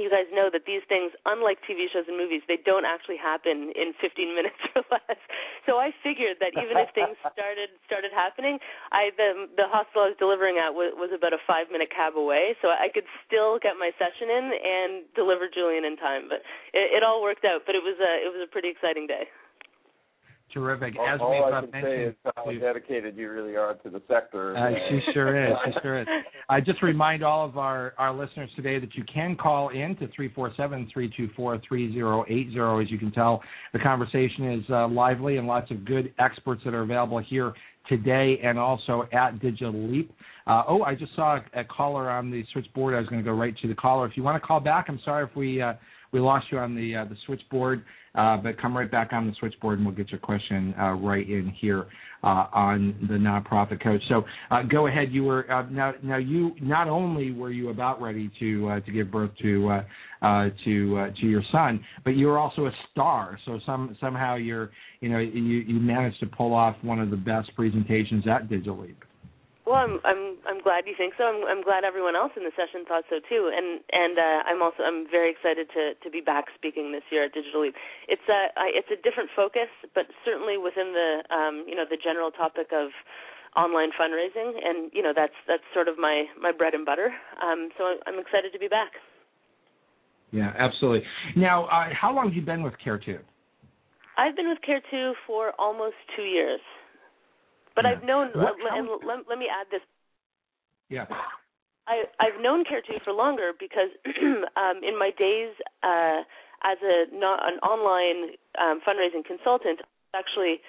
[SPEAKER 8] you guys know that these things, unlike TV shows and movies, they don't actually happen in 15 minutes or less. So I figured that even if things started started happening, I the the hospital I was delivering at was, was about a five minute cab away, so I could still get my session in and deliver Julian in time. But it, it all worked out. But it was a it was a pretty exciting day.
[SPEAKER 5] Terrific.
[SPEAKER 7] All,
[SPEAKER 5] As
[SPEAKER 7] all
[SPEAKER 5] we've
[SPEAKER 7] I
[SPEAKER 5] uh,
[SPEAKER 7] can say
[SPEAKER 5] mentioned,
[SPEAKER 7] is how dedicated you really are to the sector.
[SPEAKER 5] Uh, she sure is. She sure is. I just remind all of our, our listeners today that you can call in to 347-324-3080. As you can tell, the conversation is uh, lively and lots of good experts that are available here today and also at Digital Leap. Uh, oh, I just saw a, a caller on the switchboard. I was going to go right to the caller. If you want to call back, I'm sorry if we uh, we lost you on the uh, the switchboard, uh, but come right back on the switchboard and we'll get your question uh, right in here uh, on the nonprofit coach. So uh, go ahead. You were uh, now now you not only were you about ready to uh, to give birth to uh, uh, to to your son, but you were also a star. So some somehow you're you know you you managed to pull off one of the best presentations at Digital Leap.
[SPEAKER 8] Well, I'm I'm I'm glad you think so. I'm I'm glad everyone else in the session thought so too. And and uh, I'm also I'm very excited to to be back speaking this year at Digital Leap. It's a I, it's a different focus, but certainly within the um you know the general topic of online fundraising, and you know that's that's sort of my my bread and butter. Um, so I'm excited to be back.
[SPEAKER 5] Yeah, absolutely. Now, uh, how long have you been with Care Two?
[SPEAKER 8] I've been with Care Two for almost two years, but
[SPEAKER 5] Yeah.
[SPEAKER 8] I've known.
[SPEAKER 5] What-
[SPEAKER 8] uh, and let, let me add this
[SPEAKER 5] Yeah.
[SPEAKER 8] I, I've known Care Two for longer because um, in my days uh, as a not, an online um, fundraising consultant, actually,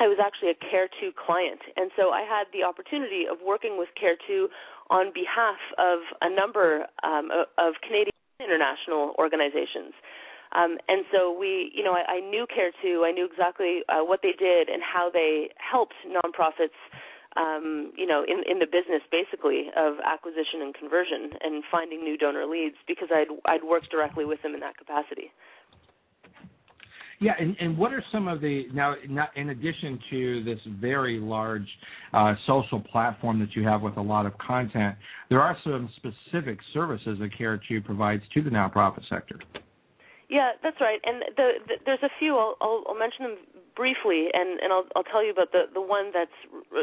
[SPEAKER 8] I was actually a Care Two client, and so I had the opportunity of working with Care Two on behalf of a number um, of, of Canadian and international organizations. Um, and so we, you know, I, I knew Care Two. I knew exactly uh, what they did and how they helped nonprofits um, you know, in in the business basically of acquisition and conversion and finding new donor leads because I'd I'd worked directly with them in that capacity.
[SPEAKER 5] Yeah, and, and what are some of the now? Not, in addition to this very large uh, social platform that you have with a lot of content, there are some specific services that Care2 provides to the nonprofit sector.
[SPEAKER 8] Yeah, that's right. And the, the, there's a few. I'll, I'll, I'll mention them briefly, and, and I'll, I'll tell you about the, the one that's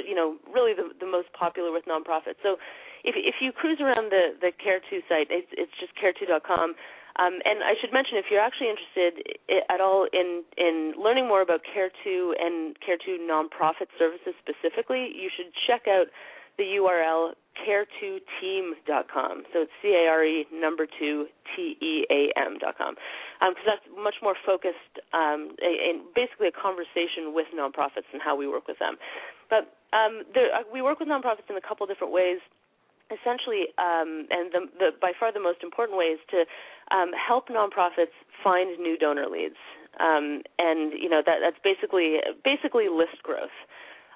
[SPEAKER 8] you know really the, the most popular with nonprofits. So, if if you cruise around the the Care2 site, it's, it's just care2.com. Um, and I should mention, if you're actually interested at all in in learning more about Care2 and Care2 nonprofit services specifically, you should check out the URL care2team.com. So it's C A R E number two T E A M.com because um, that's much more focused um, basically a conversation with nonprofits and how we work with them. But um, there, uh, we work with nonprofits in a couple different ways essentially, um, and the, the, by far the most important way is to um, help nonprofits find new donor leads, um, and you know that that's basically basically list growth.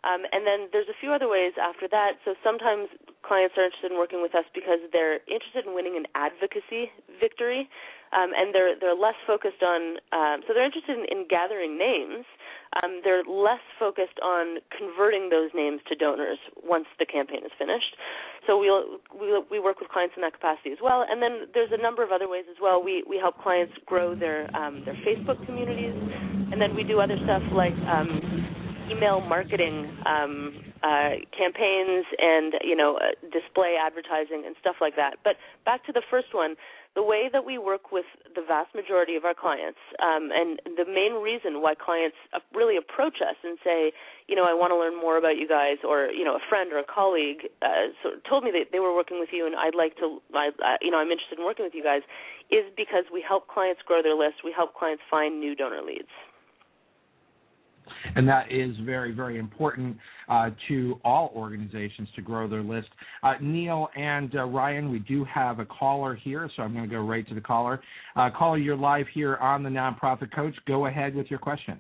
[SPEAKER 8] Um, and then there's a few other ways after that. So sometimes clients are interested in working with us because they're interested in winning an advocacy victory, um, and they're they're less focused on. Um, so they're interested in, in gathering names. Um, they're less focused on converting those names to donors once the campaign is finished. So we'll, we we work with clients in that capacity as well. And then there's a number of other ways as well. We we help clients grow their um, their Facebook communities, and then we do other stuff like. Email marketing um, uh, campaigns and you know uh, display advertising and stuff like that. But back to the first one, the way that we work with the vast majority of our clients, um, and the main reason why clients really approach us and say, you know, I want to learn more about you guys, or you know, a friend or a colleague uh, so told me that they were working with you, and I'd like to, I, uh, you know, I'm interested in working with you guys, is because we help clients grow their list, we help clients find new donor leads
[SPEAKER 5] and that is very, very important uh, to all organizations to grow their list. Uh, Neil and uh, Ryan, we do have a caller here, so I'm going to go right to the caller. Uh, caller, you're live here on the Nonprofit Coach. Go ahead with your question.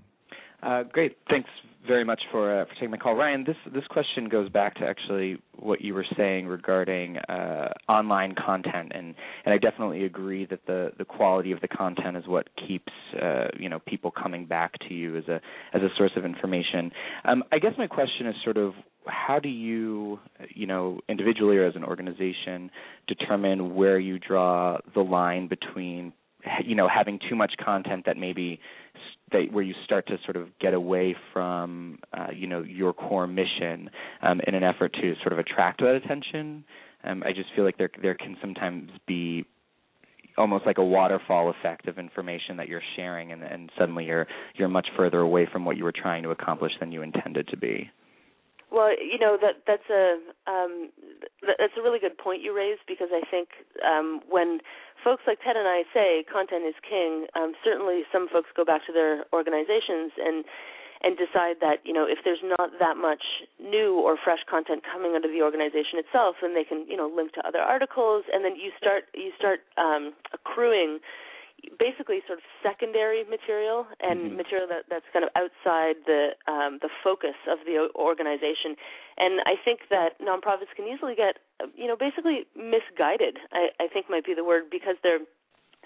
[SPEAKER 9] Uh, great. Thanks very much for uh, for taking my call, Ryan. This this question goes back to actually what you were saying regarding uh, online content, and and I definitely agree that the the quality of the content is what keeps uh, you know people coming back to you as a as a source of information. Um, I guess my question is sort of how do you you know individually or as an organization determine where you draw the line between you know having too much content that maybe that where you start to sort of get away from uh, you know your core mission um, in an effort to sort of attract that attention. Um, I just feel like there there can sometimes be almost like a waterfall effect of information that you're sharing, and, and suddenly you're you're much further away from what you were trying to accomplish than you intended to be.
[SPEAKER 8] Well, you know that that's a um, that's a really good point you raised because I think um, when folks like Ted and I say content is king, um, certainly some folks go back to their organizations and and decide that you know if there's not that much new or fresh content coming out of the organization itself, then they can you know link to other articles, and then you start you start um, accruing basically sort of secondary material and mm-hmm. material that, that's kind of outside the um, the focus of the organization. And I think that nonprofits can easily get, you know, basically misguided. I, I think might be the word because they're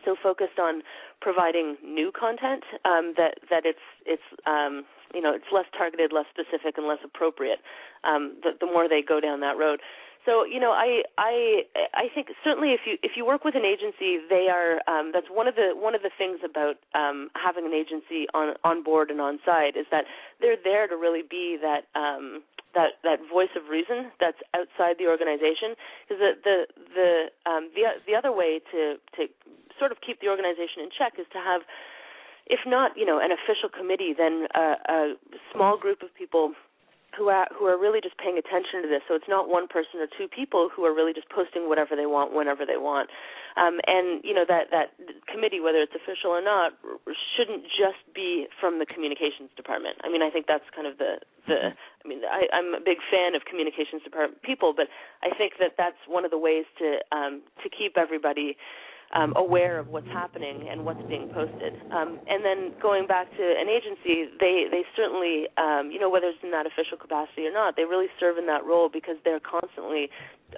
[SPEAKER 8] so focused on providing new content um, that that it's it's um, you know it's less targeted, less specific, and less appropriate. Um, the, the more they go down that road. So you know, I I I think certainly if you if you work with an agency, they are um, that's one of the one of the things about um, having an agency on on board and on site is that they're there to really be that um, that that voice of reason that's outside the organization. Because the the the um, the the other way to to sort of keep the organization in check is to have if not you know an official committee, then a, a small group of people who are who are really just paying attention to this. So it's not one person or two people who are really just posting whatever they want whenever they want. Um, and you know that that committee, whether it's official or not, shouldn't just be from the communications department. I mean, I think that's kind of the the. I mean, I, I'm a big fan of communications department people, but I think that that's one of the ways to um, to keep everybody um, aware of what's happening and what's being posted. Um, and then going back to an agency, they they certainly, um, you know, whether it's in that official capacity or not, they really serve in that role because they're constantly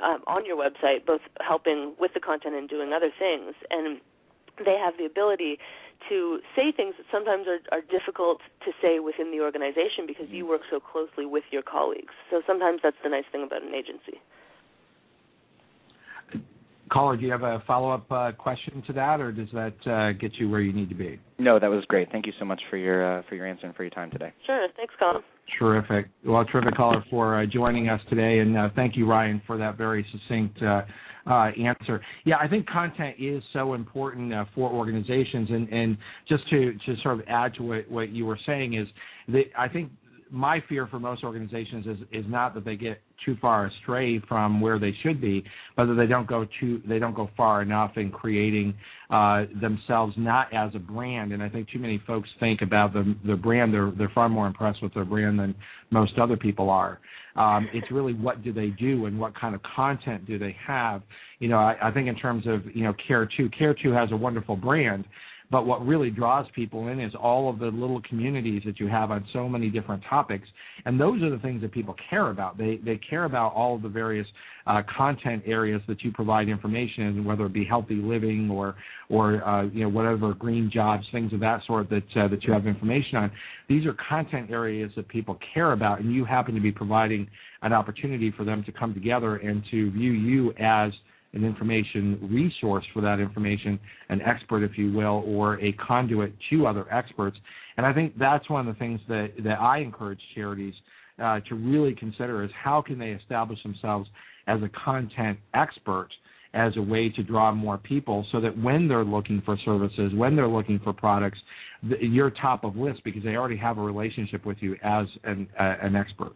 [SPEAKER 8] um, on your website, both helping with the content and doing other things, and they have the ability to say things that sometimes are, are difficult to say within the organization because you work so closely with your colleagues. So sometimes that's the nice thing about an agency.
[SPEAKER 5] Caller, do you have a follow-up uh, question to that, or does that uh, get you where you need to be?
[SPEAKER 9] No, that was great. Thank you so much for your uh, for your answer and for your time today.
[SPEAKER 8] Sure. Thanks, Colin.
[SPEAKER 5] Terrific. Well, terrific caller for uh, joining us today, and uh, thank you, Ryan, for that very succinct uh, uh, answer. Yeah, I think content is so important uh, for organizations, and, and just to, to sort of add to what, what you were saying is that I think my fear for most organizations is is not that they get too far astray from where they should be, but that they don't go too they don't go far enough in creating uh, themselves not as a brand. And I think too many folks think about the the brand. They're they're far more impressed with their brand than most other people are. Um, it's really what do they do and what kind of content do they have. You know, I, I think in terms of you know Care Two, Care Two has a wonderful brand but what really draws people in is all of the little communities that you have on so many different topics, and those are the things that people care about. They they care about all of the various uh, content areas that you provide information in, whether it be healthy living or or uh, you know whatever green jobs, things of that sort that uh, that you have information on. These are content areas that people care about, and you happen to be providing an opportunity for them to come together and to view you as an information resource for that information, an expert, if you will, or a conduit to other experts. And I think that's one of the things that, that I encourage charities uh, to really consider is how can they establish themselves as a content expert as a way to draw more people so that when they're looking for services, when they're looking for products, you're top of list because they already have a relationship with you as an, uh, an expert.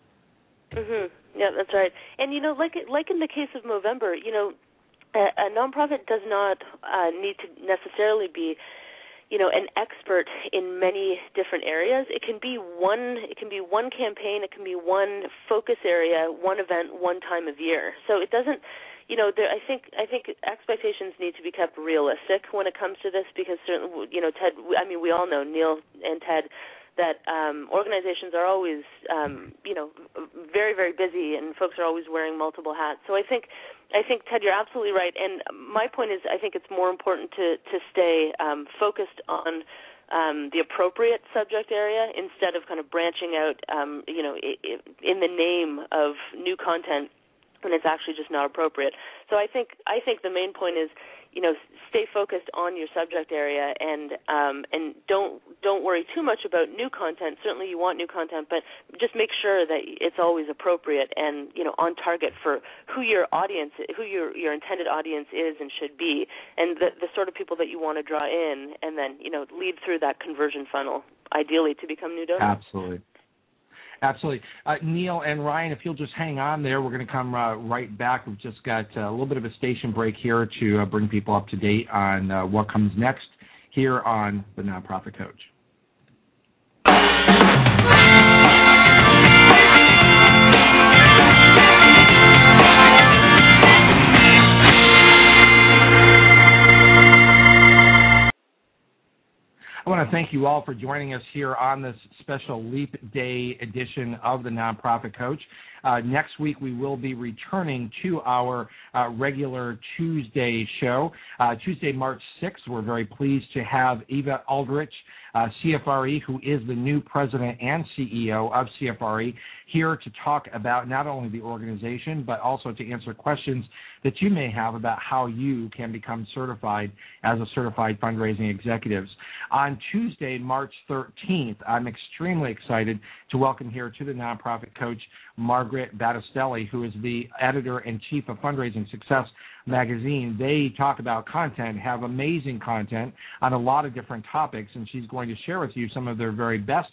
[SPEAKER 8] Mhm. Yeah, that's right. And you know, like like in the case of Movember, you know, a, a nonprofit does not uh, need to necessarily be you know an expert in many different areas. It can be one it can be one campaign it can be one focus area one event one time of year. So it doesn't you know there i think i think expectations need to be kept realistic when it comes to this because certainly you know ted i mean we all know neil and ted that um, organizations are always, um, you know, very very busy, and folks are always wearing multiple hats. So I think, I think Ted, you're absolutely right. And my point is, I think it's more important to to stay um, focused on um, the appropriate subject area instead of kind of branching out, um, you know, in the name of new content when it's actually just not appropriate. So I think I think the main point is you know stay focused on your subject area and um, and don't don't worry too much about new content. Certainly you want new content but just make sure that it's always appropriate and you know on target for who your audience who your your intended audience is and should be and the the sort of people that you want to draw in and then you know lead through that conversion funnel ideally to become new donors.
[SPEAKER 5] Absolutely Absolutely. Uh, Neil and Ryan, if you'll just hang on there, we're going to come uh, right back. We've just got uh, a little bit of a station break here to uh, bring people up to date on uh, what comes next here on the Nonprofit Coach. I want to thank you all for joining us here on this special Leap Day edition of the Nonprofit Coach. Uh, next week, we will be returning to our uh, regular Tuesday show. Uh, Tuesday, March 6th, we're very pleased to have Eva Aldrich, uh, CFRE, who is the new president and CEO of CFRE, here to talk about not only the organization, but also to answer questions that you may have about how you can become certified as a certified fundraising executive. On Tuesday, March 13th, I'm extremely excited to welcome here to the Nonprofit Coach Margaret Battistelli, who is the editor in chief of Fundraising Success magazine. They talk about content, have amazing content on a lot of different topics, and she's going to share with you some of their very best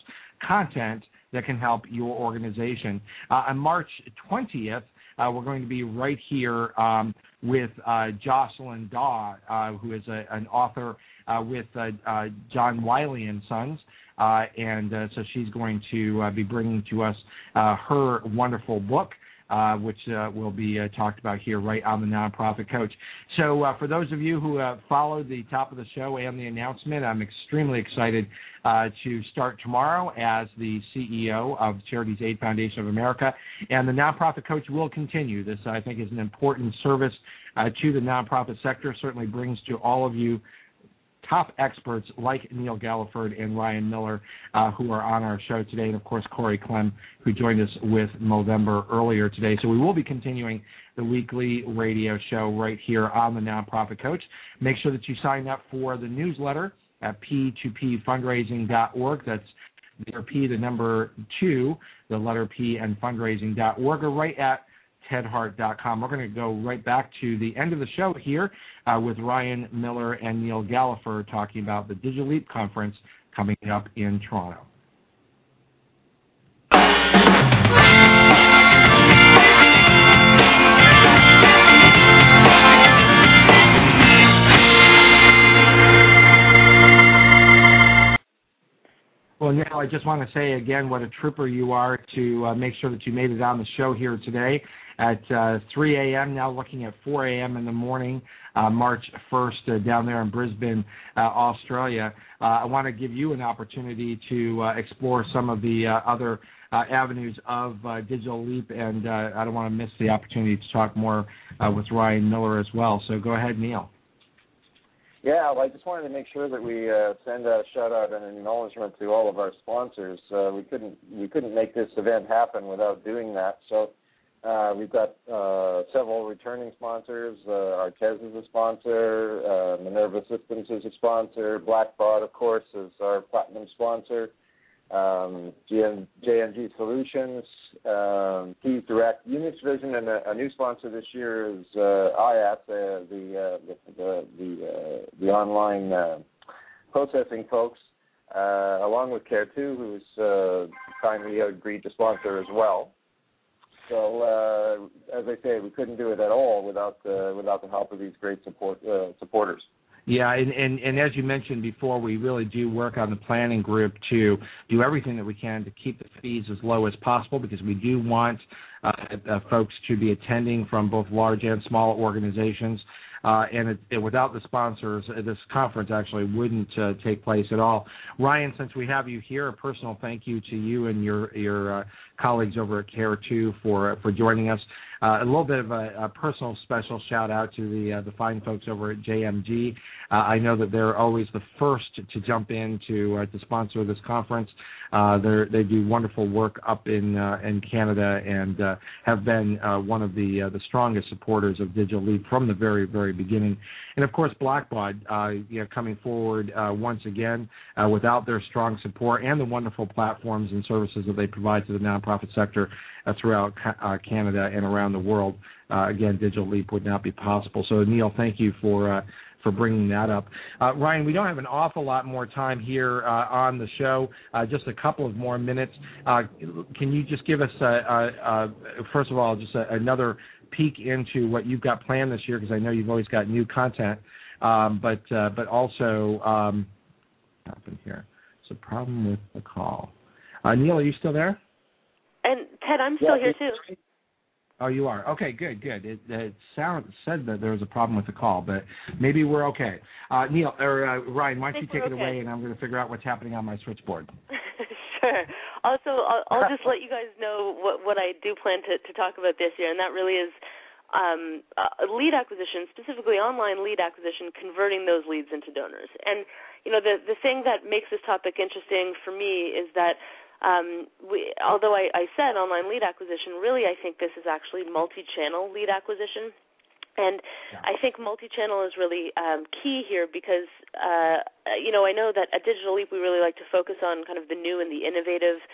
[SPEAKER 5] content that can help your organization. Uh, on March 20th, uh, we're going to be right here um, with uh, Jocelyn Daw, uh, who is a, an author uh, with uh, John Wiley and Sons. and so she's going to be bringing to us her wonderful book. Uh, which uh, will be uh, talked about here right on the Nonprofit Coach. So, for those of you who followed the top of the show and the announcement, I'm extremely excited to start tomorrow as the CEO of Charities Aid Foundation of America. And the Nonprofit Coach will continue. This, I think, is an important service to the nonprofit sector, certainly brings to all of you top experts like Neil Galliford and Ryan Miller, uh, who are on our show today, and of course Corey Clem, who joined us with Movember earlier today. So we will be continuing the weekly radio show right here on the Nonprofit Coach. Make sure that you sign up for the newsletter at p2pfundraising.org. That's the P, the number two, the letter P, and fundraising.org, or right at tedhart.com. We're going to go right back to the end of the show here uh, with Ryan Miller and Neil Galliford talking about the Digital Leap conference coming up in Toronto. Well, Neil, I just want to say again what a trooper you are to uh, make sure that you made it on the show here today at uh, 3 a.m. Now looking at 4 a.m. in the morning, uh, March 1st, uh, down there in Brisbane, uh, Australia. Uh, I want to give you an opportunity to uh, explore some of the other avenues of Digital Leap, and I don't want to miss the opportunity to talk more with Ryan Miller as well. So go ahead, Neil.
[SPEAKER 7] Yeah, well, I just wanted to make sure that we uh, send a shout out and an acknowledgement to all of our sponsors. Uh, we couldn't we couldn't make this event happen without doing that. So uh, we've got uh, several returning sponsors. Uh, Artez is a sponsor. Uh, Minerva Systems is a sponsor. Blackbaud, of course, is our platinum sponsor um, GM, JMG Solutions, um, Keys Direct, Unix Vision, and a, a, new sponsor this year is uh, IAT, uh, the, uh, the the the, uh, the online uh, processing folks, uh, along with Care2, who's uh, kindly agreed to sponsor as well. So, uh, as I say, we couldn't do it at all without the without the help of these great support supporters.
[SPEAKER 5] Yeah, and, and, and as you mentioned before, we really do work on the planning group to do everything that we can to keep the fees as low as possible because we do want uh, uh, folks to be attending from both large and small organizations. Uh, and it, it, without the sponsors, uh, this conference actually wouldn't uh, take place at all. Ryan, since we have you here, a personal thank you to you and your your uh, colleagues over at Care2 for for joining us. Uh, a little bit of a, a, personal special shout out to the uh, the fine folks over at JMG. Uh, I know that they're always the first to jump in to uh, to sponsor this conference. Uh, they do wonderful work up in uh, in Canada and have been one of the the strongest supporters of Digital Leap from the very very beginning. And of course, Blackbaud, you know, coming forward once again without their strong support and the wonderful platforms and services that they provide to the nonprofit sector throughout Canada and around the world. Uh, again, Digital Leap would not be possible. So, Neil, thank you for uh, for bringing that up. Uh, Ryan, we don't have an awful lot more time here uh, on the show. Uh, just a couple of more minutes. Uh, can you just give us, a, a, a, first of all, just a, another peek into what you've got planned this year? Because I know you've always got new content, um, but but also um, happened here. It's a problem with the call. Neil, are you still there?
[SPEAKER 8] And Ted, I'm still
[SPEAKER 7] yeah,
[SPEAKER 8] here too.
[SPEAKER 5] Oh, you are okay. Good, good. It, it sound, said that there was a problem with the call, but maybe we're okay. Uh, Neil or uh, Ryan, why don't you take it
[SPEAKER 8] okay.
[SPEAKER 5] away, and I'm going to figure out what's happening on my switchboard.
[SPEAKER 8] sure. Also, I'll, I'll just let you guys know what what I do plan to to talk about this year, and that really is um, uh, lead acquisition, specifically online lead acquisition, converting those leads into donors. And you know, the the thing that makes this topic interesting for me is that um, we, although I, I said online lead acquisition, really I think this is actually multi-channel lead acquisition. And yeah. I think multi-channel is really um, key here because, uh, you know, I know that at Digital Leap we really like to focus on kind of the new and the innovative.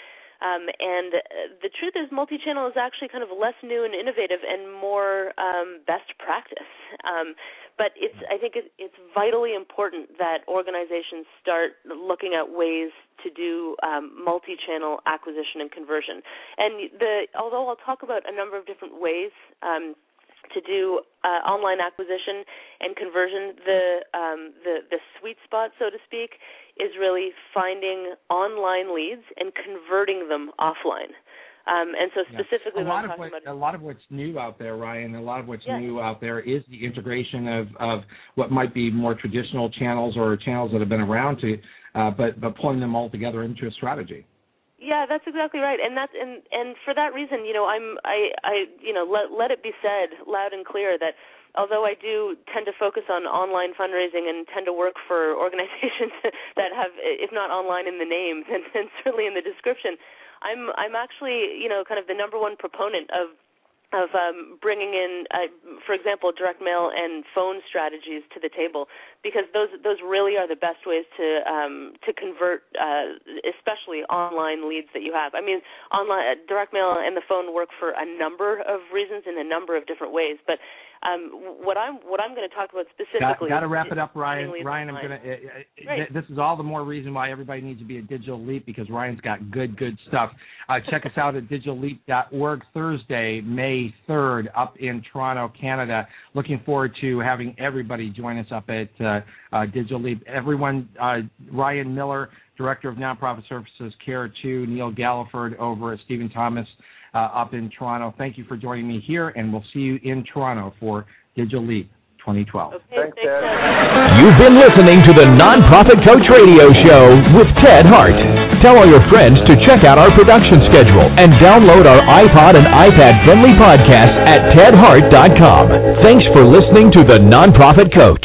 [SPEAKER 8] Um, and the truth is, multi-channel is actually kind of less new and innovative and more um, best practice. Um, but it's I think it's vitally important that organizations start looking at ways to do um, multi-channel acquisition and conversion. And the although I'll talk about a number of different ways. Um, to do uh, online acquisition and conversion, the um, the the sweet spot, so to speak, is really finding online leads and converting them offline. Um, and so specifically,
[SPEAKER 5] yeah. a lot of what,
[SPEAKER 8] about,
[SPEAKER 5] a lot of what's new out there, Ryan. A lot of what's new out there is the integration of of what might be more traditional channels or channels that have been around to, uh, but but pulling them all together into a strategy.
[SPEAKER 8] Yeah, that's exactly right, and that's and and for that reason, you know, I'm I I you know let let it be said loud and clear that although I do tend to focus on online fundraising and tend to work for organizations that have, if not online in the name, then, then certainly in the description, I'm I'm actually you know kind of the number one proponent of of um, bringing in, uh, for example, direct mail and phone strategies to the table, because those those really are the best ways to um, to convert, uh, especially online leads that you have. I mean, online direct mail and the phone work for a number of reasons in a number of different ways, but um, what I'm what I'm going to talk about specifically.
[SPEAKER 5] Got, got to wrap it up, Ryan. Ryan, I'm going
[SPEAKER 8] to.
[SPEAKER 5] Uh, uh This is all the more reason why everybody needs to be a digital leap because Ryan's got good, good stuff. Uh, check us out at digitalleap.org Thursday, May 3rd, up in Toronto, Canada. Looking forward to having everybody join us up at uh, uh, Digital Leap. Everyone, uh, Ryan Miller, Director of Nonprofit Services, Care 2, Neil Galliford over at Stephen Thomas uh, up in Toronto. Thank you for joining me here, and we'll see you in Toronto for Digital Leap 2012.
[SPEAKER 8] Okay, thanks, Ted.
[SPEAKER 4] You've been listening to the Nonprofit Coach Radio Show with Ted Hart. Tell all your friends to check out our production schedule and download our iPod and iPad friendly podcast at tedhart.com. Thanks for listening to the Nonprofit Coach.